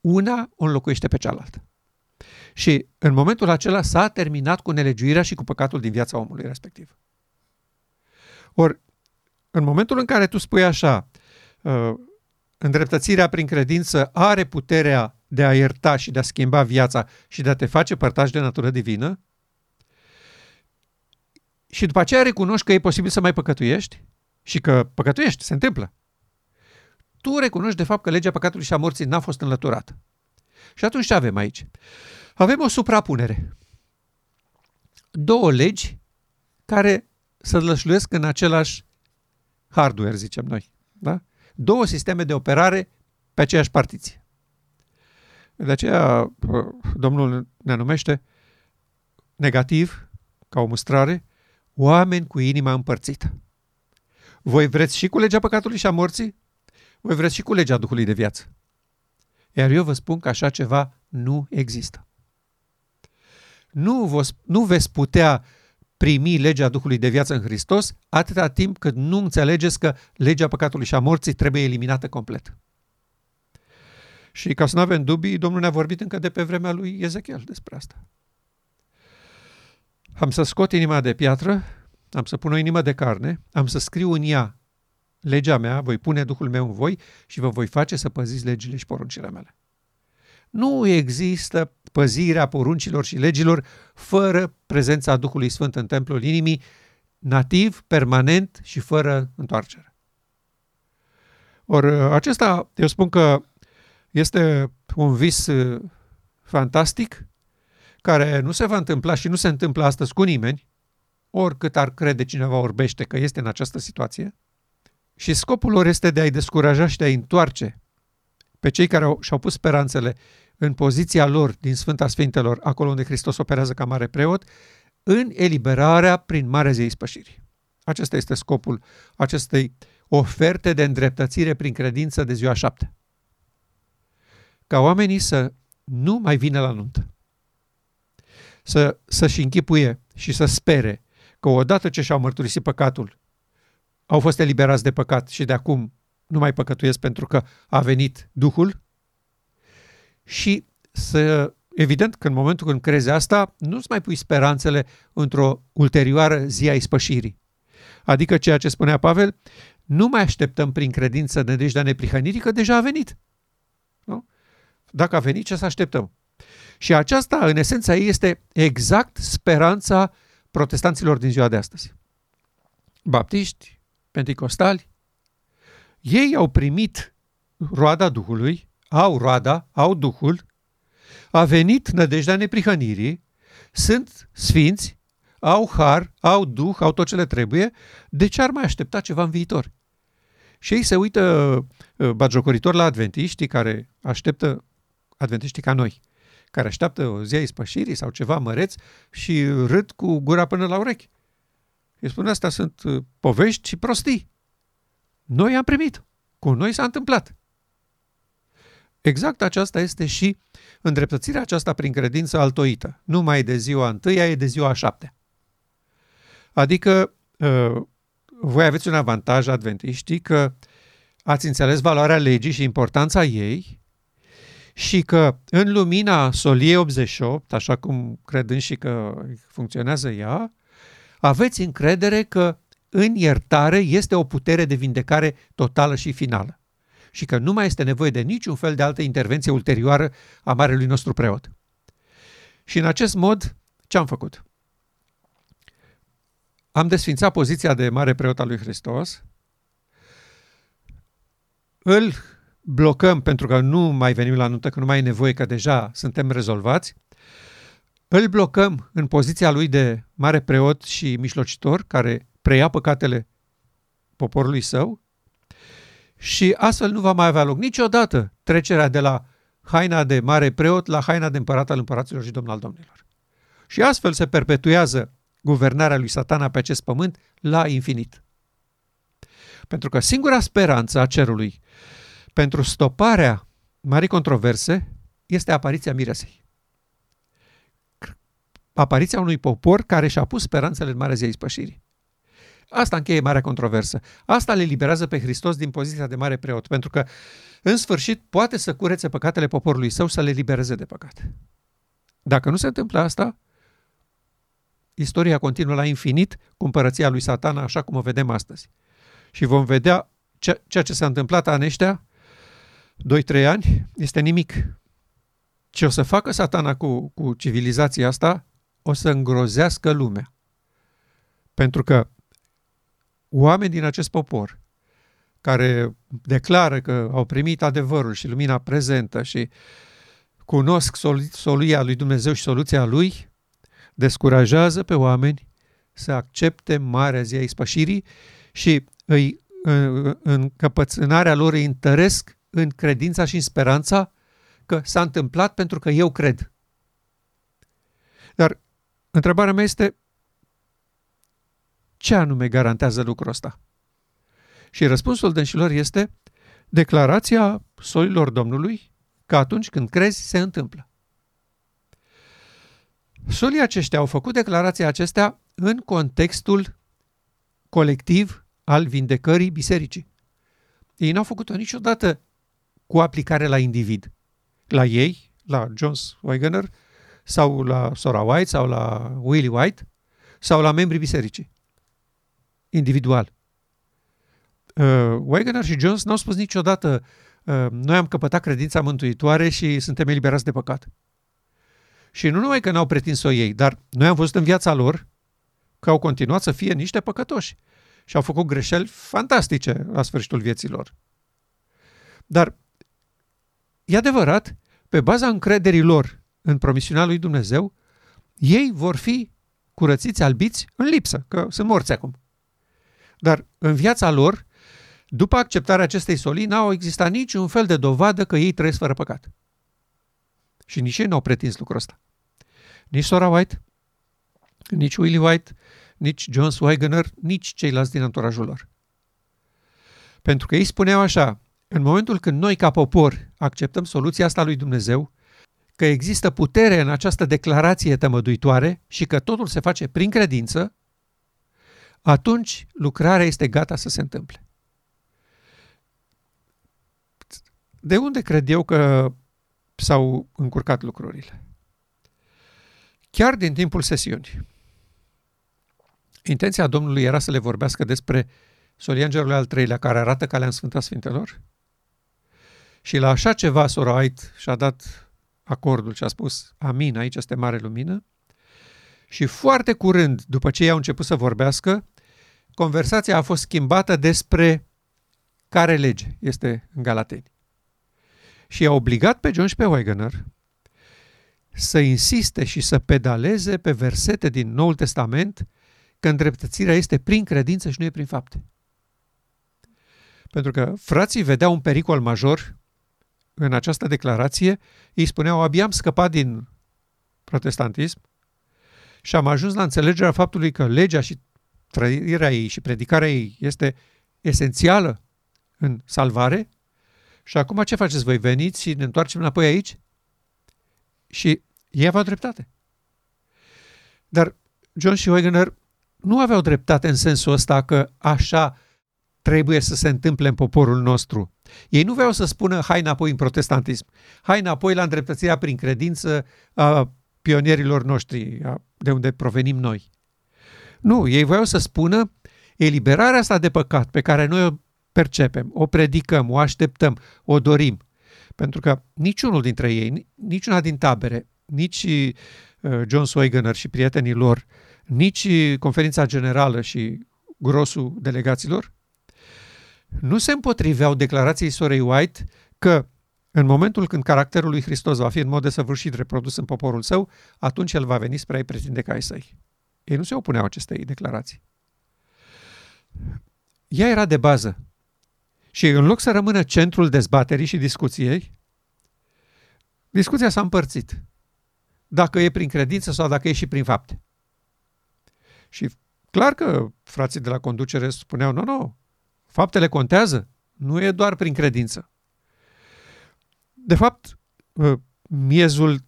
Una o înlocuiește pe cealaltă. Și în momentul acela s-a terminat cu nelegiuirea și cu păcatul din viața omului respectiv. Ori, în momentul în care tu spui așa, uh, îndreptățirea prin credință are puterea de a ierta și de a schimba viața și de a te face părtaș de natură divină, și după aceea recunoști că e posibil să mai păcătuiești și că păcătuiești, se întâmplă. Tu recunoști de fapt că legea păcatului și a morții n-a fost înlăturată. Și atunci ce avem aici? Avem o suprapunere. Două legi care să lășluiesc în același hardware, zicem noi. Da? Două sisteme de operare pe aceeași partiție. De aceea Domnul ne numește negativ, ca o mustrare, oameni cu inima împărțită. Voi vreți și cu legea păcatului și a morții? Voi vreți și cu legea Duhului de viață. Iar eu vă spun că așa ceva nu există. Nu, vă, nu veți putea primi legea Duhului de viață în Hristos atâta timp cât nu înțelegeți că legea păcatului și a morții trebuie eliminată complet. Și ca să nu avem dubii, Domnul ne-a vorbit încă de pe vremea lui Ezechiel despre asta. Am să scot inima de piatră, am să pun o inimă de carne, am să scriu în ea legea mea, voi pune Duhul meu în voi și vă voi face să păziți legile și poruncile mele. Nu există păzirea poruncilor și legilor fără prezența Duhului Sfânt în templul inimii, nativ, permanent și fără întoarcere. Ori acesta, eu spun că este un vis uh, fantastic care nu se va întâmpla și nu se întâmplă astăzi cu nimeni, oricât ar crede cineva orbește că este în această situație, și scopul lor este de a-i descuraja și de a-i întoarce pe cei care au, și-au pus speranțele în poziția lor din Sfânta Sfintelor, acolo unde Hristos operează ca mare preot, în eliberarea prin Marea Zei Spășirii. Acesta este scopul acestei oferte de îndreptățire prin credință de ziua șapte. Ca oamenii să nu mai vină la nuntă. Să, să-și închipuie și să spere că odată ce și-au mărturisit păcatul, au fost eliberați de păcat și de acum nu mai păcătuiesc pentru că a venit Duhul și să Evident că în momentul când crezi asta, nu-ți mai pui speranțele într-o ulterioară zi a ispășirii. Adică ceea ce spunea Pavel, nu mai așteptăm prin credință nădejdea neprihănirii, că deja a venit. Nu? Dacă a venit, ce să așteptăm? Și aceasta, în esența ei, este exact speranța protestanților din ziua de astăzi. Baptiști, penticostali, ei au primit roada Duhului, au roada, au Duhul, a venit nădejdea neprihănirii, sunt sfinți, au har, au duh, au tot ce le trebuie, de ce ar mai aștepta ceva în viitor? Și ei se uită uh, bagiocoritor la adventiștii care așteptă, adventiștii ca noi, care așteaptă o zi a ispășirii sau ceva măreț și râd cu gura până la urechi. Îi spun, astea sunt uh, povești și prostii. Noi am primit. Cu noi s-a întâmplat. Exact aceasta este și îndreptățirea aceasta prin credință altoită. Nu mai e de ziua întâia, e de ziua a șaptea. Adică uh, voi aveți un avantaj adventiștii că ați înțeles valoarea legii și importanța ei și că în lumina Soliei 88, așa cum cred și că funcționează ea, aveți încredere că în iertare este o putere de vindecare totală și finală și că nu mai este nevoie de niciun fel de altă intervenție ulterioară a marelui nostru preot. Și în acest mod, ce am făcut? Am desfințat poziția de mare preot al lui Hristos, îl blocăm pentru că nu mai venim la nuntă, că nu mai e nevoie, că deja suntem rezolvați, îl blocăm în poziția lui de mare preot și mijlocitor, care preia păcatele poporului său și astfel nu va mai avea loc niciodată trecerea de la haina de mare preot la haina de împărat al împăraților și domn al domnilor. Și astfel se perpetuează guvernarea lui satana pe acest pământ la infinit. Pentru că singura speranță a cerului pentru stoparea marii controverse este apariția miresei. Apariția unui popor care și-a pus speranțele în Marea Zi a Ispășirii. Asta încheie marea controversă. Asta le liberează pe Hristos din poziția de mare preot, pentru că, în sfârșit, poate să curețe păcatele poporului său să le libereze de păcate. Dacă nu se întâmplă asta, istoria continuă la infinit cu împărăția lui satana, așa cum o vedem astăzi. Și vom vedea ce, ceea ce s-a întâmplat în ăștia 2-3 ani, este nimic. Ce o să facă satana cu, cu civilizația asta, o să îngrozească lumea. Pentru că oameni din acest popor care declară că au primit adevărul și lumina prezentă și cunosc soluția lui Dumnezeu și soluția lui, descurajează pe oameni să accepte marea zi a ispășirii și îi, în, în căpățânarea lor îi întăresc în credința și în speranța că s-a întâmplat pentru că eu cred. Dar întrebarea mea este, ce anume garantează lucrul ăsta? Și răspunsul dânșilor este declarația solilor Domnului că atunci când crezi, se întâmplă. Solii aceștia au făcut declarația acestea în contextul colectiv al vindecării bisericii. Ei n-au făcut-o niciodată cu aplicare la individ. La ei, la Jones Wegener, sau la Sora White, sau la Willie White, sau la membrii bisericii individual. Uh, Wegener și Jones n-au spus niciodată uh, noi am căpătat credința mântuitoare și suntem eliberați de păcat. Și nu numai că n-au pretins-o ei, dar noi am văzut în viața lor că au continuat să fie niște păcătoși și au făcut greșeli fantastice la sfârșitul vieții lor. Dar e adevărat, pe baza încrederii lor în promisiunea lui Dumnezeu, ei vor fi curățiți, albiți în lipsă, că sunt morți acum. Dar în viața lor, după acceptarea acestei soli, n-au existat niciun fel de dovadă că ei trăiesc fără păcat. Și nici ei n-au pretins lucrul ăsta. Nici Sora White, nici Willie White, nici John Swigener, nici ceilalți din anturajul lor. Pentru că ei spuneau așa, în momentul când noi ca popor acceptăm soluția asta lui Dumnezeu, că există putere în această declarație tămăduitoare și că totul se face prin credință, atunci lucrarea este gata să se întâmple. De unde cred eu că s-au încurcat lucrurile. Chiar din timpul sesiunii. Intenția Domnului era să le vorbească despre soliangerul al treilea care arată calea în Sfânta Sfintelor. Și la așa ceva sora White și-a dat acordul și a spus Amin, aici este mare lumină. Și foarte curând, după ce ei au început să vorbească, conversația a fost schimbată despre care lege este în Galateni. Și a obligat pe John și pe Wegener să insiste și să pedaleze pe versete din Noul Testament că îndreptățirea este prin credință și nu e prin fapte. Pentru că frații vedeau un pericol major în această declarație, ei spuneau, abia am scăpat din protestantism și am ajuns la înțelegerea faptului că legea și trăirea ei și predicarea ei este esențială în salvare și acum ce faceți voi? Veniți și ne întoarcem înapoi aici? Și ei aveau dreptate. Dar John și Wegener nu aveau dreptate în sensul ăsta că așa trebuie să se întâmple în poporul nostru. Ei nu vreau să spună hai înapoi în protestantism, hai înapoi la îndreptățirea prin credință a pionierilor noștri, de unde provenim noi. Nu, ei vreau să spună eliberarea asta de păcat pe care noi o percepem, o predicăm, o așteptăm, o dorim. Pentru că niciunul dintre ei, niciuna din tabere, nici uh, John Swigener și prietenii lor, nici conferința generală și grosul delegaților, nu se împotriveau declarației sorei White că în momentul când caracterul lui Hristos va fi în mod desăvârșit reprodus în poporul său, atunci el va veni spre a-i pretinde ca ai săi. Ei nu se opuneau acestei declarații. Ea era de bază. Și în loc să rămână centrul dezbaterii și discuției, discuția s-a împărțit. Dacă e prin credință sau dacă e și prin fapte. Și clar că frații de la conducere spuneau, nu, nu, faptele contează, nu e doar prin credință. De fapt, ă, miezul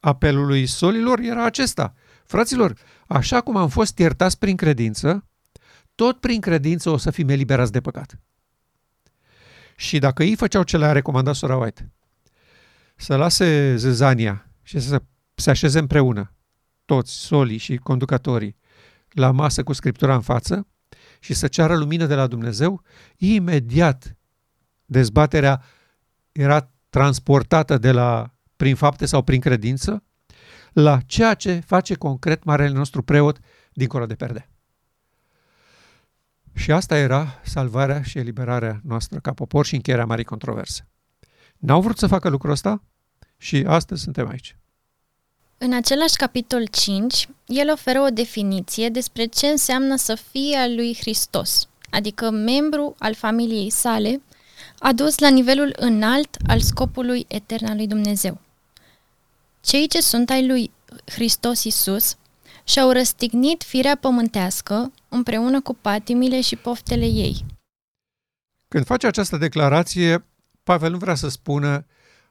apelului solilor era acesta. Fraților, așa cum am fost iertați prin credință, tot prin credință o să fim eliberați de păcat. Și dacă ei făceau ce le-a recomandat sora White, să lase zăzania și să se așeze împreună, toți, solii și conducătorii, la masă cu Scriptura în față și să ceară lumină de la Dumnezeu, imediat dezbaterea era transportată de la prin fapte sau prin credință la ceea ce face concret marele nostru preot dincolo de perde. Și asta era salvarea și eliberarea noastră ca popor și încheierea marii controverse. N-au vrut să facă lucrul ăsta și astăzi suntem aici. În același capitol 5, el oferă o definiție despre ce înseamnă să fie al lui Hristos, adică membru al familiei sale, adus la nivelul înalt al scopului etern al lui Dumnezeu. Cei ce sunt ai lui Hristos Isus și-au răstignit firea pământească împreună cu patimile și poftele ei. Când face această declarație, Pavel nu vrea să spună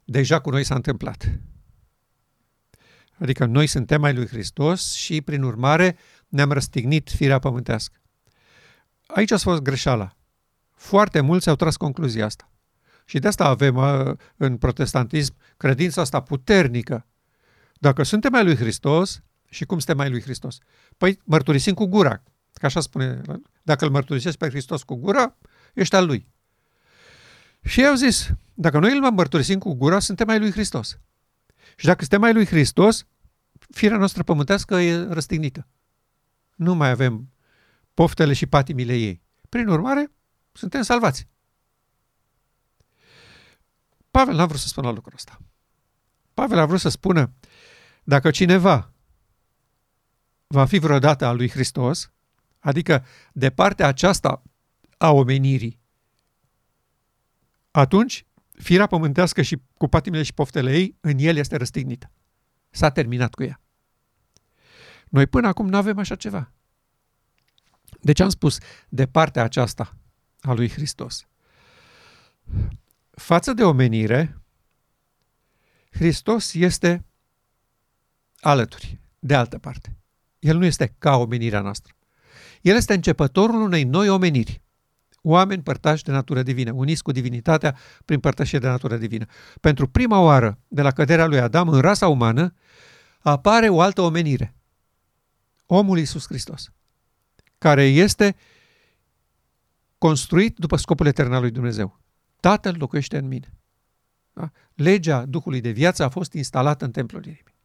deja cu noi s-a întâmplat. Adică noi suntem ai lui Hristos și, prin urmare, ne-am răstignit firea pământească. Aici a fost greșeala. Foarte mulți au tras concluzia asta. Și de asta avem în protestantism credința asta puternică. Dacă suntem ai lui Hristos, și cum suntem ai lui Hristos? Păi mărturisim cu gura, că așa spune. Dacă îl mărturisești pe Hristos cu gura, ești al lui. Și ei au zis, dacă noi îl mărturisim cu gura, suntem ai lui Hristos. Și dacă suntem mai lui Hristos, firea noastră pământească e răstignită. Nu mai avem poftele și patimile ei. Prin urmare, suntem salvați. Pavel n-a vrut să spună lucrul ăsta. Pavel a vrut să spună, dacă cineva va fi vreodată al lui Hristos, adică de partea aceasta a omenirii, atunci firea pământească și cu patimile și poftele ei, în el este răstignită. S-a terminat cu ea. Noi până acum nu avem așa ceva. Deci am spus, de partea aceasta a lui Hristos. Față de omenire, Hristos este alături, de altă parte. El nu este ca omenirea noastră. El este începătorul unei noi omeniri. Oameni părtași de natură divină, uniți cu divinitatea prin părtășie de natură divină. Pentru prima oară, de la căderea lui Adam, în rasa umană, apare o altă omenire. Omul Iisus Hristos, care este construit după scopul etern al lui Dumnezeu. Tatăl locuiește în mine. Da? Legea Duhului de viață a fost instalată în templul inimii.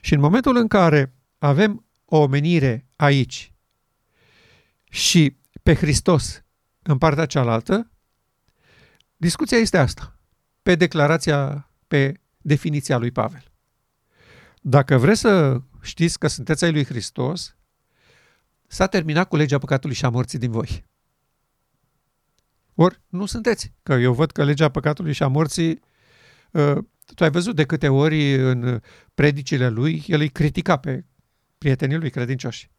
Și în momentul în care avem o omenire aici și pe Hristos în partea cealaltă, discuția este asta, pe declarația, pe definiția lui Pavel. Dacă vreți să știți că sunteți ai lui Hristos, s-a terminat cu legea păcatului și a morții din voi. Ori nu sunteți, că eu văd că legea păcatului și a morții, uh, tu ai văzut de câte ori în predicile lui, el îi critica pe prietenii lui credincioși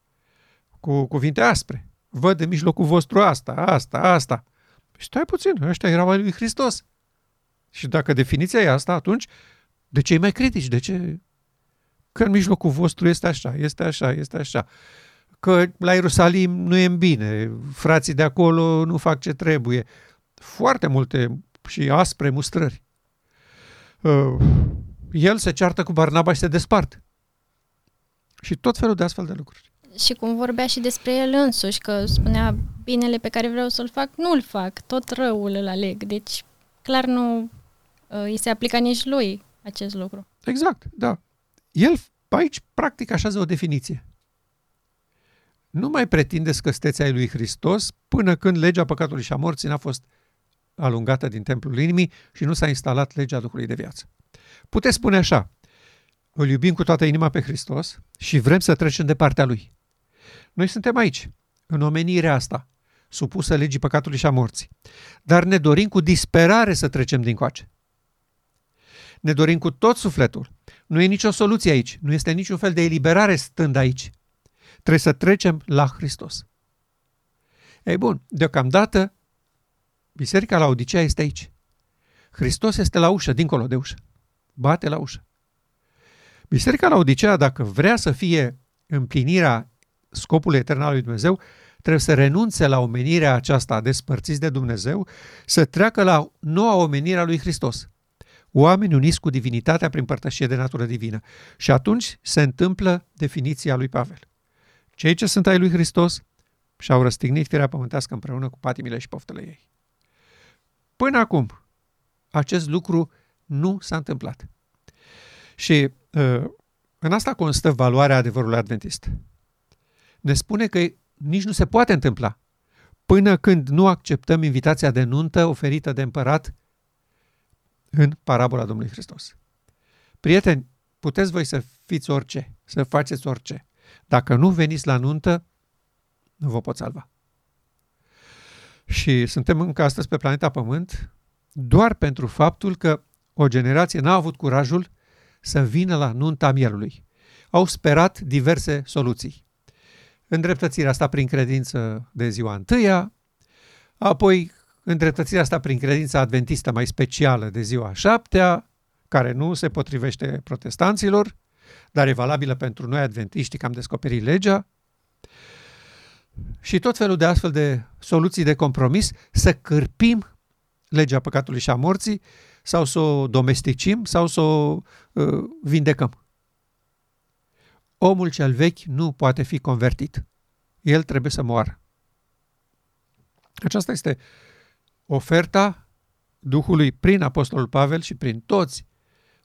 cu cuvinte aspre. Văd în mijlocul vostru asta, asta, asta. Și stai puțin, ăștia erau al lui Hristos. Și dacă definiția e asta, atunci de ce mai critici? De ce? Că în mijlocul vostru este așa, este așa, este așa. Că la Ierusalim nu e în bine, frații de acolo nu fac ce trebuie. Foarte multe și aspre mustrări. Uh, el se ceartă cu Barnaba și se desparte. Și tot felul de astfel de lucruri și cum vorbea și despre el însuși, că spunea binele pe care vreau să-l fac, nu-l fac, tot răul îl aleg. Deci, clar nu uh, îi se aplica nici lui acest lucru. Exact, da. El aici practic așează o definiție. Nu mai pretindeți că sunteți ai lui Hristos până când legea păcatului și a morții n-a fost alungată din templul inimii și nu s-a instalat legea Duhului de viață. Puteți spune așa, îl iubim cu toată inima pe Hristos și vrem să trecem de partea Lui. Noi suntem aici, în omenirea asta, supusă legii păcatului și a morții. Dar ne dorim cu disperare să trecem din coace. Ne dorim cu tot sufletul. Nu e nicio soluție aici. Nu este niciun fel de eliberare stând aici. Trebuie să trecem la Hristos. Ei bun, deocamdată, Biserica la Odisea este aici. Hristos este la ușă, dincolo de ușă. Bate la ușă. Biserica la Odisea, dacă vrea să fie împlinirea scopul etern al lui Dumnezeu, trebuie să renunțe la omenirea aceasta despărțiți de Dumnezeu, să treacă la noua omenire a lui Hristos. Oameni uniți cu divinitatea prin părtășie de natură divină. Și atunci se întâmplă definiția lui Pavel. Cei ce sunt ai lui Hristos și-au răstignit firea pământească împreună cu patimile și poftele ei. Până acum, acest lucru nu s-a întâmplat. Și uh, în asta constă valoarea adevărului adventist ne spune că nici nu se poate întâmpla până când nu acceptăm invitația de nuntă oferită de împărat în parabola Domnului Hristos. Prieteni, puteți voi să fiți orice, să faceți orice. Dacă nu veniți la nuntă, nu vă pot salva. Și suntem încă astăzi pe planeta Pământ doar pentru faptul că o generație n-a avut curajul să vină la nunta mielului. Au sperat diverse soluții îndreptățirea asta prin credință de ziua întâia, apoi îndreptățirea asta prin credința adventistă mai specială de ziua șaptea, care nu se potrivește protestanților, dar e valabilă pentru noi adventiști că am descoperit legea, și tot felul de astfel de soluții de compromis să cârpim legea păcatului și a morții sau să o domesticim sau să o uh, vindecăm omul cel vechi nu poate fi convertit. El trebuie să moară. Aceasta este oferta Duhului prin Apostolul Pavel și prin toți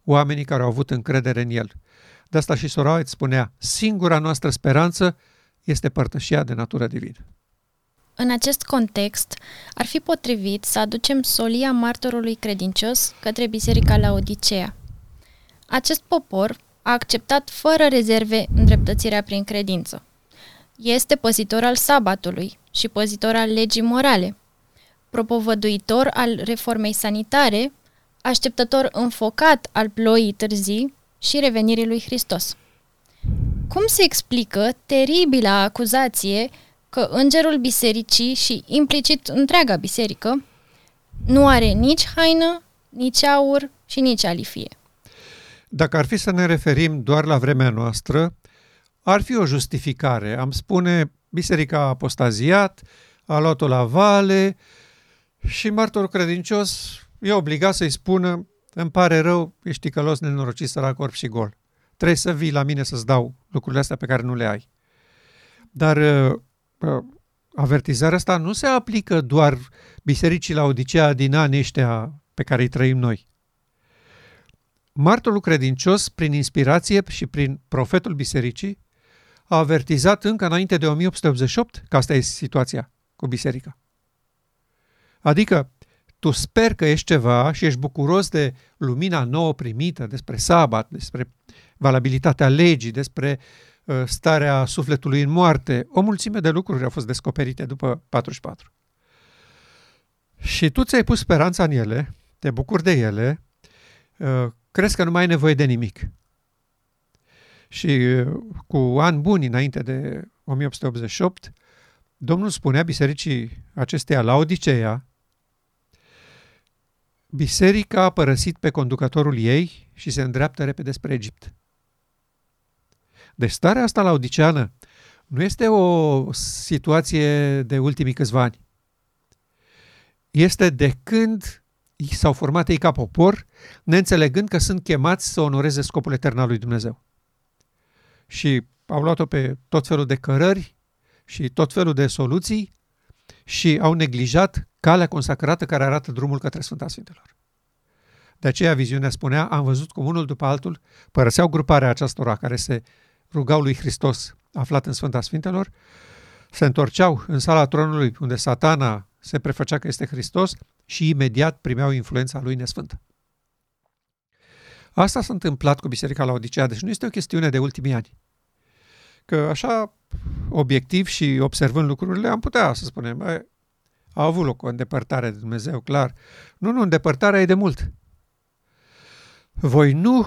oamenii care au avut încredere în el. De asta și Soraet spunea, singura noastră speranță este părtășia de natură divină. În acest context, ar fi potrivit să aducem solia martorului credincios către Biserica la Odisea. Acest popor a acceptat fără rezerve îndreptățirea prin credință. Este păzitor al sabatului și păzitor al legii morale, propovăduitor al reformei sanitare, așteptător înfocat al ploii târzii și revenirii lui Hristos. Cum se explică teribila acuzație că îngerul bisericii și implicit întreaga biserică nu are nici haină, nici aur și nici alifie? Dacă ar fi să ne referim doar la vremea noastră, ar fi o justificare. Am spune, biserica a apostaziat, a luat-o la vale și martorul credincios e obligat să-i spună îmi pare rău, ești ticălos, nenorocit, la corp și gol. Trebuie să vii la mine să-ți dau lucrurile astea pe care nu le ai. Dar uh, uh, avertizarea asta nu se aplică doar bisericii la Odisea din anii ăștia pe care îi trăim noi. Martorul credincios, prin inspirație și prin profetul bisericii, a avertizat încă înainte de 1888 că asta e situația cu biserica. Adică, tu sper că ești ceva și ești bucuros de lumina nouă primită, despre sabat, despre valabilitatea legii, despre uh, starea sufletului în moarte. O mulțime de lucruri au fost descoperite după 44. Și tu ți-ai pus speranța în ele, te bucuri de ele, uh, crezi că nu mai ai nevoie de nimic. Și uh, cu ani buni înainte de 1888, Domnul spunea bisericii acesteia la Odiseea, biserica a părăsit pe conducătorul ei și se îndreaptă repede spre Egipt. Deci starea asta la Odiceană nu este o situație de ultimii câțiva ani. Este de când s-au format ei ca popor, neînțelegând că sunt chemați să onoreze scopul etern al lui Dumnezeu. Și au luat-o pe tot felul de cărări și tot felul de soluții și au neglijat calea consacrată care arată drumul către Sfânta Sfintelor. De aceea viziunea spunea, am văzut cum unul după altul părăseau gruparea acestora care se rugau lui Hristos aflat în Sfânta Sfintelor, se întorceau în sala tronului unde satana se prefăcea că este Hristos și imediat primeau influența lui nesfântă. Asta s-a întâmplat cu Biserica la Odisea, deci nu este o chestiune de ultimii ani. Că așa, obiectiv și observând lucrurile, am putea să spunem, bă, a avut loc o îndepărtare de Dumnezeu, clar. Nu, nu, îndepărtarea e de mult. Voi nu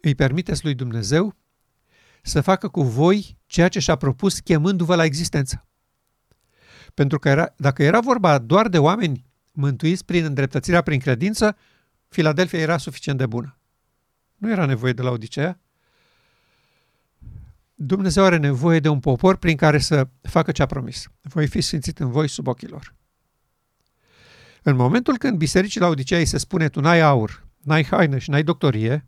îi permiteți lui Dumnezeu să facă cu voi ceea ce și-a propus chemându-vă la existență. Pentru că era, dacă era vorba doar de oameni mântuiți prin îndreptățirea prin credință, Filadelfia era suficient de bună. Nu era nevoie de la Odiseea. Dumnezeu are nevoie de un popor prin care să facă ce a promis. Voi fi sfințit în voi sub ochii lor. În momentul când bisericii la Odiseea se spune tu n-ai aur, n-ai haină și n-ai doctorie,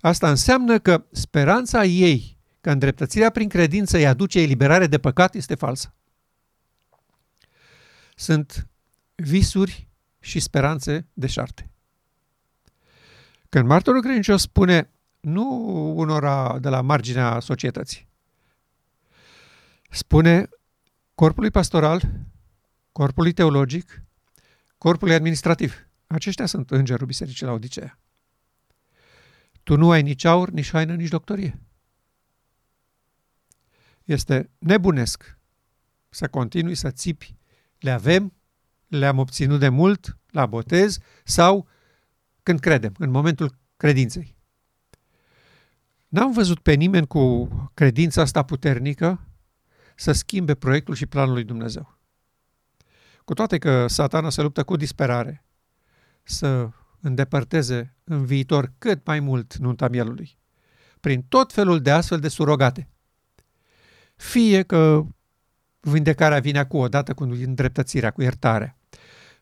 asta înseamnă că speranța ei că îndreptățirea prin credință îi aduce eliberare de păcat este falsă. Sunt visuri și speranțe deșarte. Când martorul credincios spune nu unora de la marginea societății, spune corpului pastoral, corpului teologic, corpului administrativ. Aceștia sunt îngerul bisericii la Odiseea. Tu nu ai nici aur, nici haină, nici doctorie. Este nebunesc să continui să țipi. Le avem, le-am obținut de mult la botez sau când credem, în momentul credinței. N-am văzut pe nimeni cu credința asta puternică să schimbe proiectul și planul lui Dumnezeu. Cu toate că satana se luptă cu disperare să îndepărteze în viitor cât mai mult nunta mielului, prin tot felul de astfel de surogate. Fie că vindecarea vine cu odată cu îndreptățirea, cu iertarea,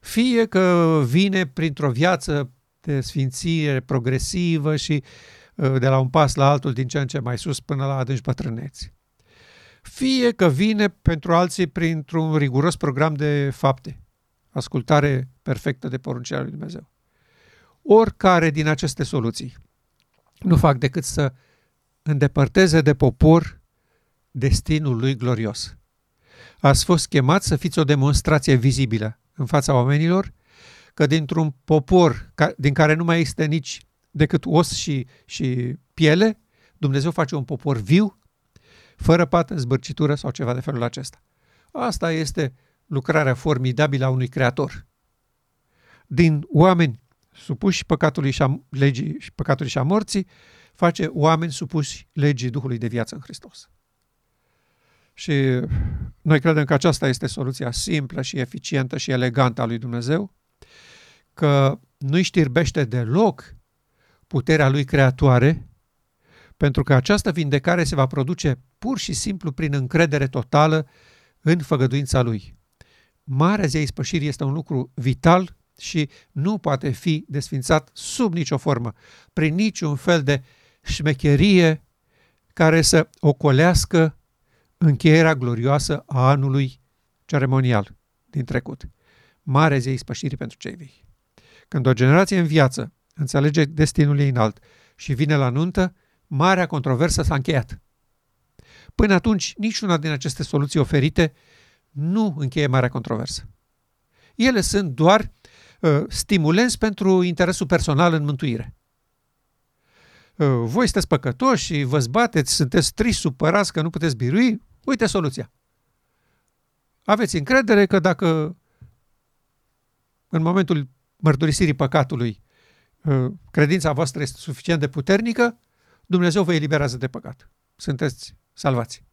fie că vine printr-o viață de sfințire progresivă și uh, de la un pas la altul din ce în ce mai sus până la adânci bătrâneți. Fie că vine pentru alții printr-un riguros program de fapte, ascultare perfectă de poruncea lui Dumnezeu. Oricare din aceste soluții nu fac decât să îndepărteze de popor destinul lui glorios. Ați fost chemat să fiți o demonstrație vizibilă în fața oamenilor că dintr-un popor din care nu mai este nici decât os și, și piele, Dumnezeu face un popor viu, fără pată, zbârcitură sau ceva de felul acesta. Asta este lucrarea formidabilă a unui creator. Din oameni supuși păcatului și a legii și păcatului și a morții, face oameni supuși legii Duhului de viață în Hristos. Și noi credem că aceasta este soluția simplă și eficientă și elegantă a lui Dumnezeu, că nu-i știrbește deloc puterea lui creatoare, pentru că această vindecare se va produce pur și simplu prin încredere totală în făgăduința lui. Marea zi a ispășirii este un lucru vital și nu poate fi desfințat sub nicio formă, prin niciun fel de șmecherie care să ocolească încheierea glorioasă a anului ceremonial din trecut. Mare zi ispășirii pentru cei vii. Când o generație în viață înțelege destinul ei înalt și vine la nuntă, marea controversă s-a încheiat. Până atunci, niciuna din aceste soluții oferite nu încheie marea controversă. Ele sunt doar uh, stimulenți pentru interesul personal în mântuire. Uh, voi sunteți păcătoși și vă zbateți, sunteți triști, supărați că nu puteți birui, uite soluția. Aveți încredere că dacă în momentul mărturisirii păcatului uh, credința voastră este suficient de puternică, Dumnezeu vă eliberează de păcat. Sunteți salvați.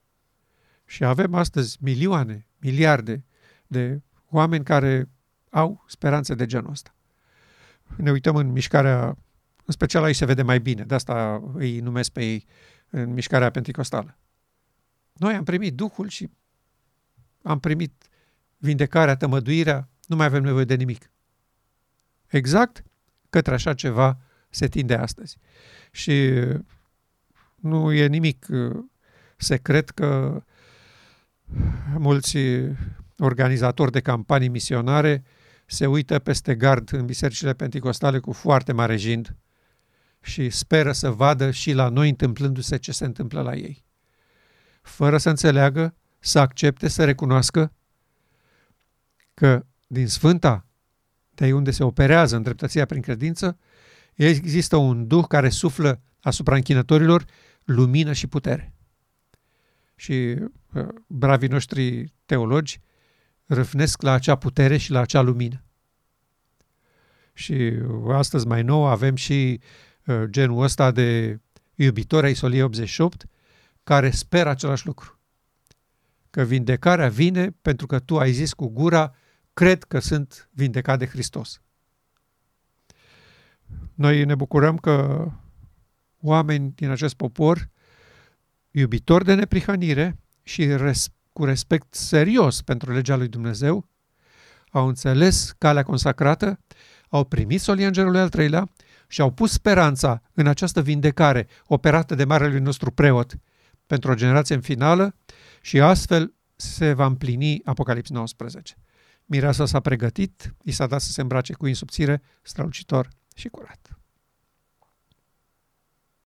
Și avem astăzi milioane, miliarde de oameni care au speranțe de genul ăsta. Ne uităm în mișcarea, în special aici se vede mai bine, de asta îi numesc pe ei în mișcarea penticostală. Noi am primit Duhul și am primit vindecarea, tămăduirea, nu mai avem nevoie de nimic. Exact către așa ceva se tinde astăzi. Și nu e nimic uh, secret că mulți organizatori de campanii misionare se uită peste gard în bisericile penticostale cu foarte mare jind și speră să vadă și la noi întâmplându-se ce se întâmplă la ei. Fără să înțeleagă, să accepte, să recunoască că din Sfânta, de unde se operează îndreptățirea prin credință, există un duh care suflă asupra închinătorilor lumină și putere. Și uh, bravii noștri teologi râfnesc la acea putere și la acea lumină. Și astăzi mai nou avem și uh, genul ăsta de iubitori ai Soliei 88 care speră același lucru. Că vindecarea vine pentru că tu ai zis cu gura, cred că sunt vindecat de Hristos. Noi ne bucurăm că oameni din acest popor, iubitori de neprihănire și res- cu respect serios pentru legea lui Dumnezeu, au înțeles calea consacrată, au primit solia îngerului al treilea și au pus speranța în această vindecare operată de marele nostru preot pentru o generație în finală și astfel se va împlini Apocalips 19. Mireasa s-a pregătit, i s-a dat să se îmbrace cu insubțire, strălucitor și curat.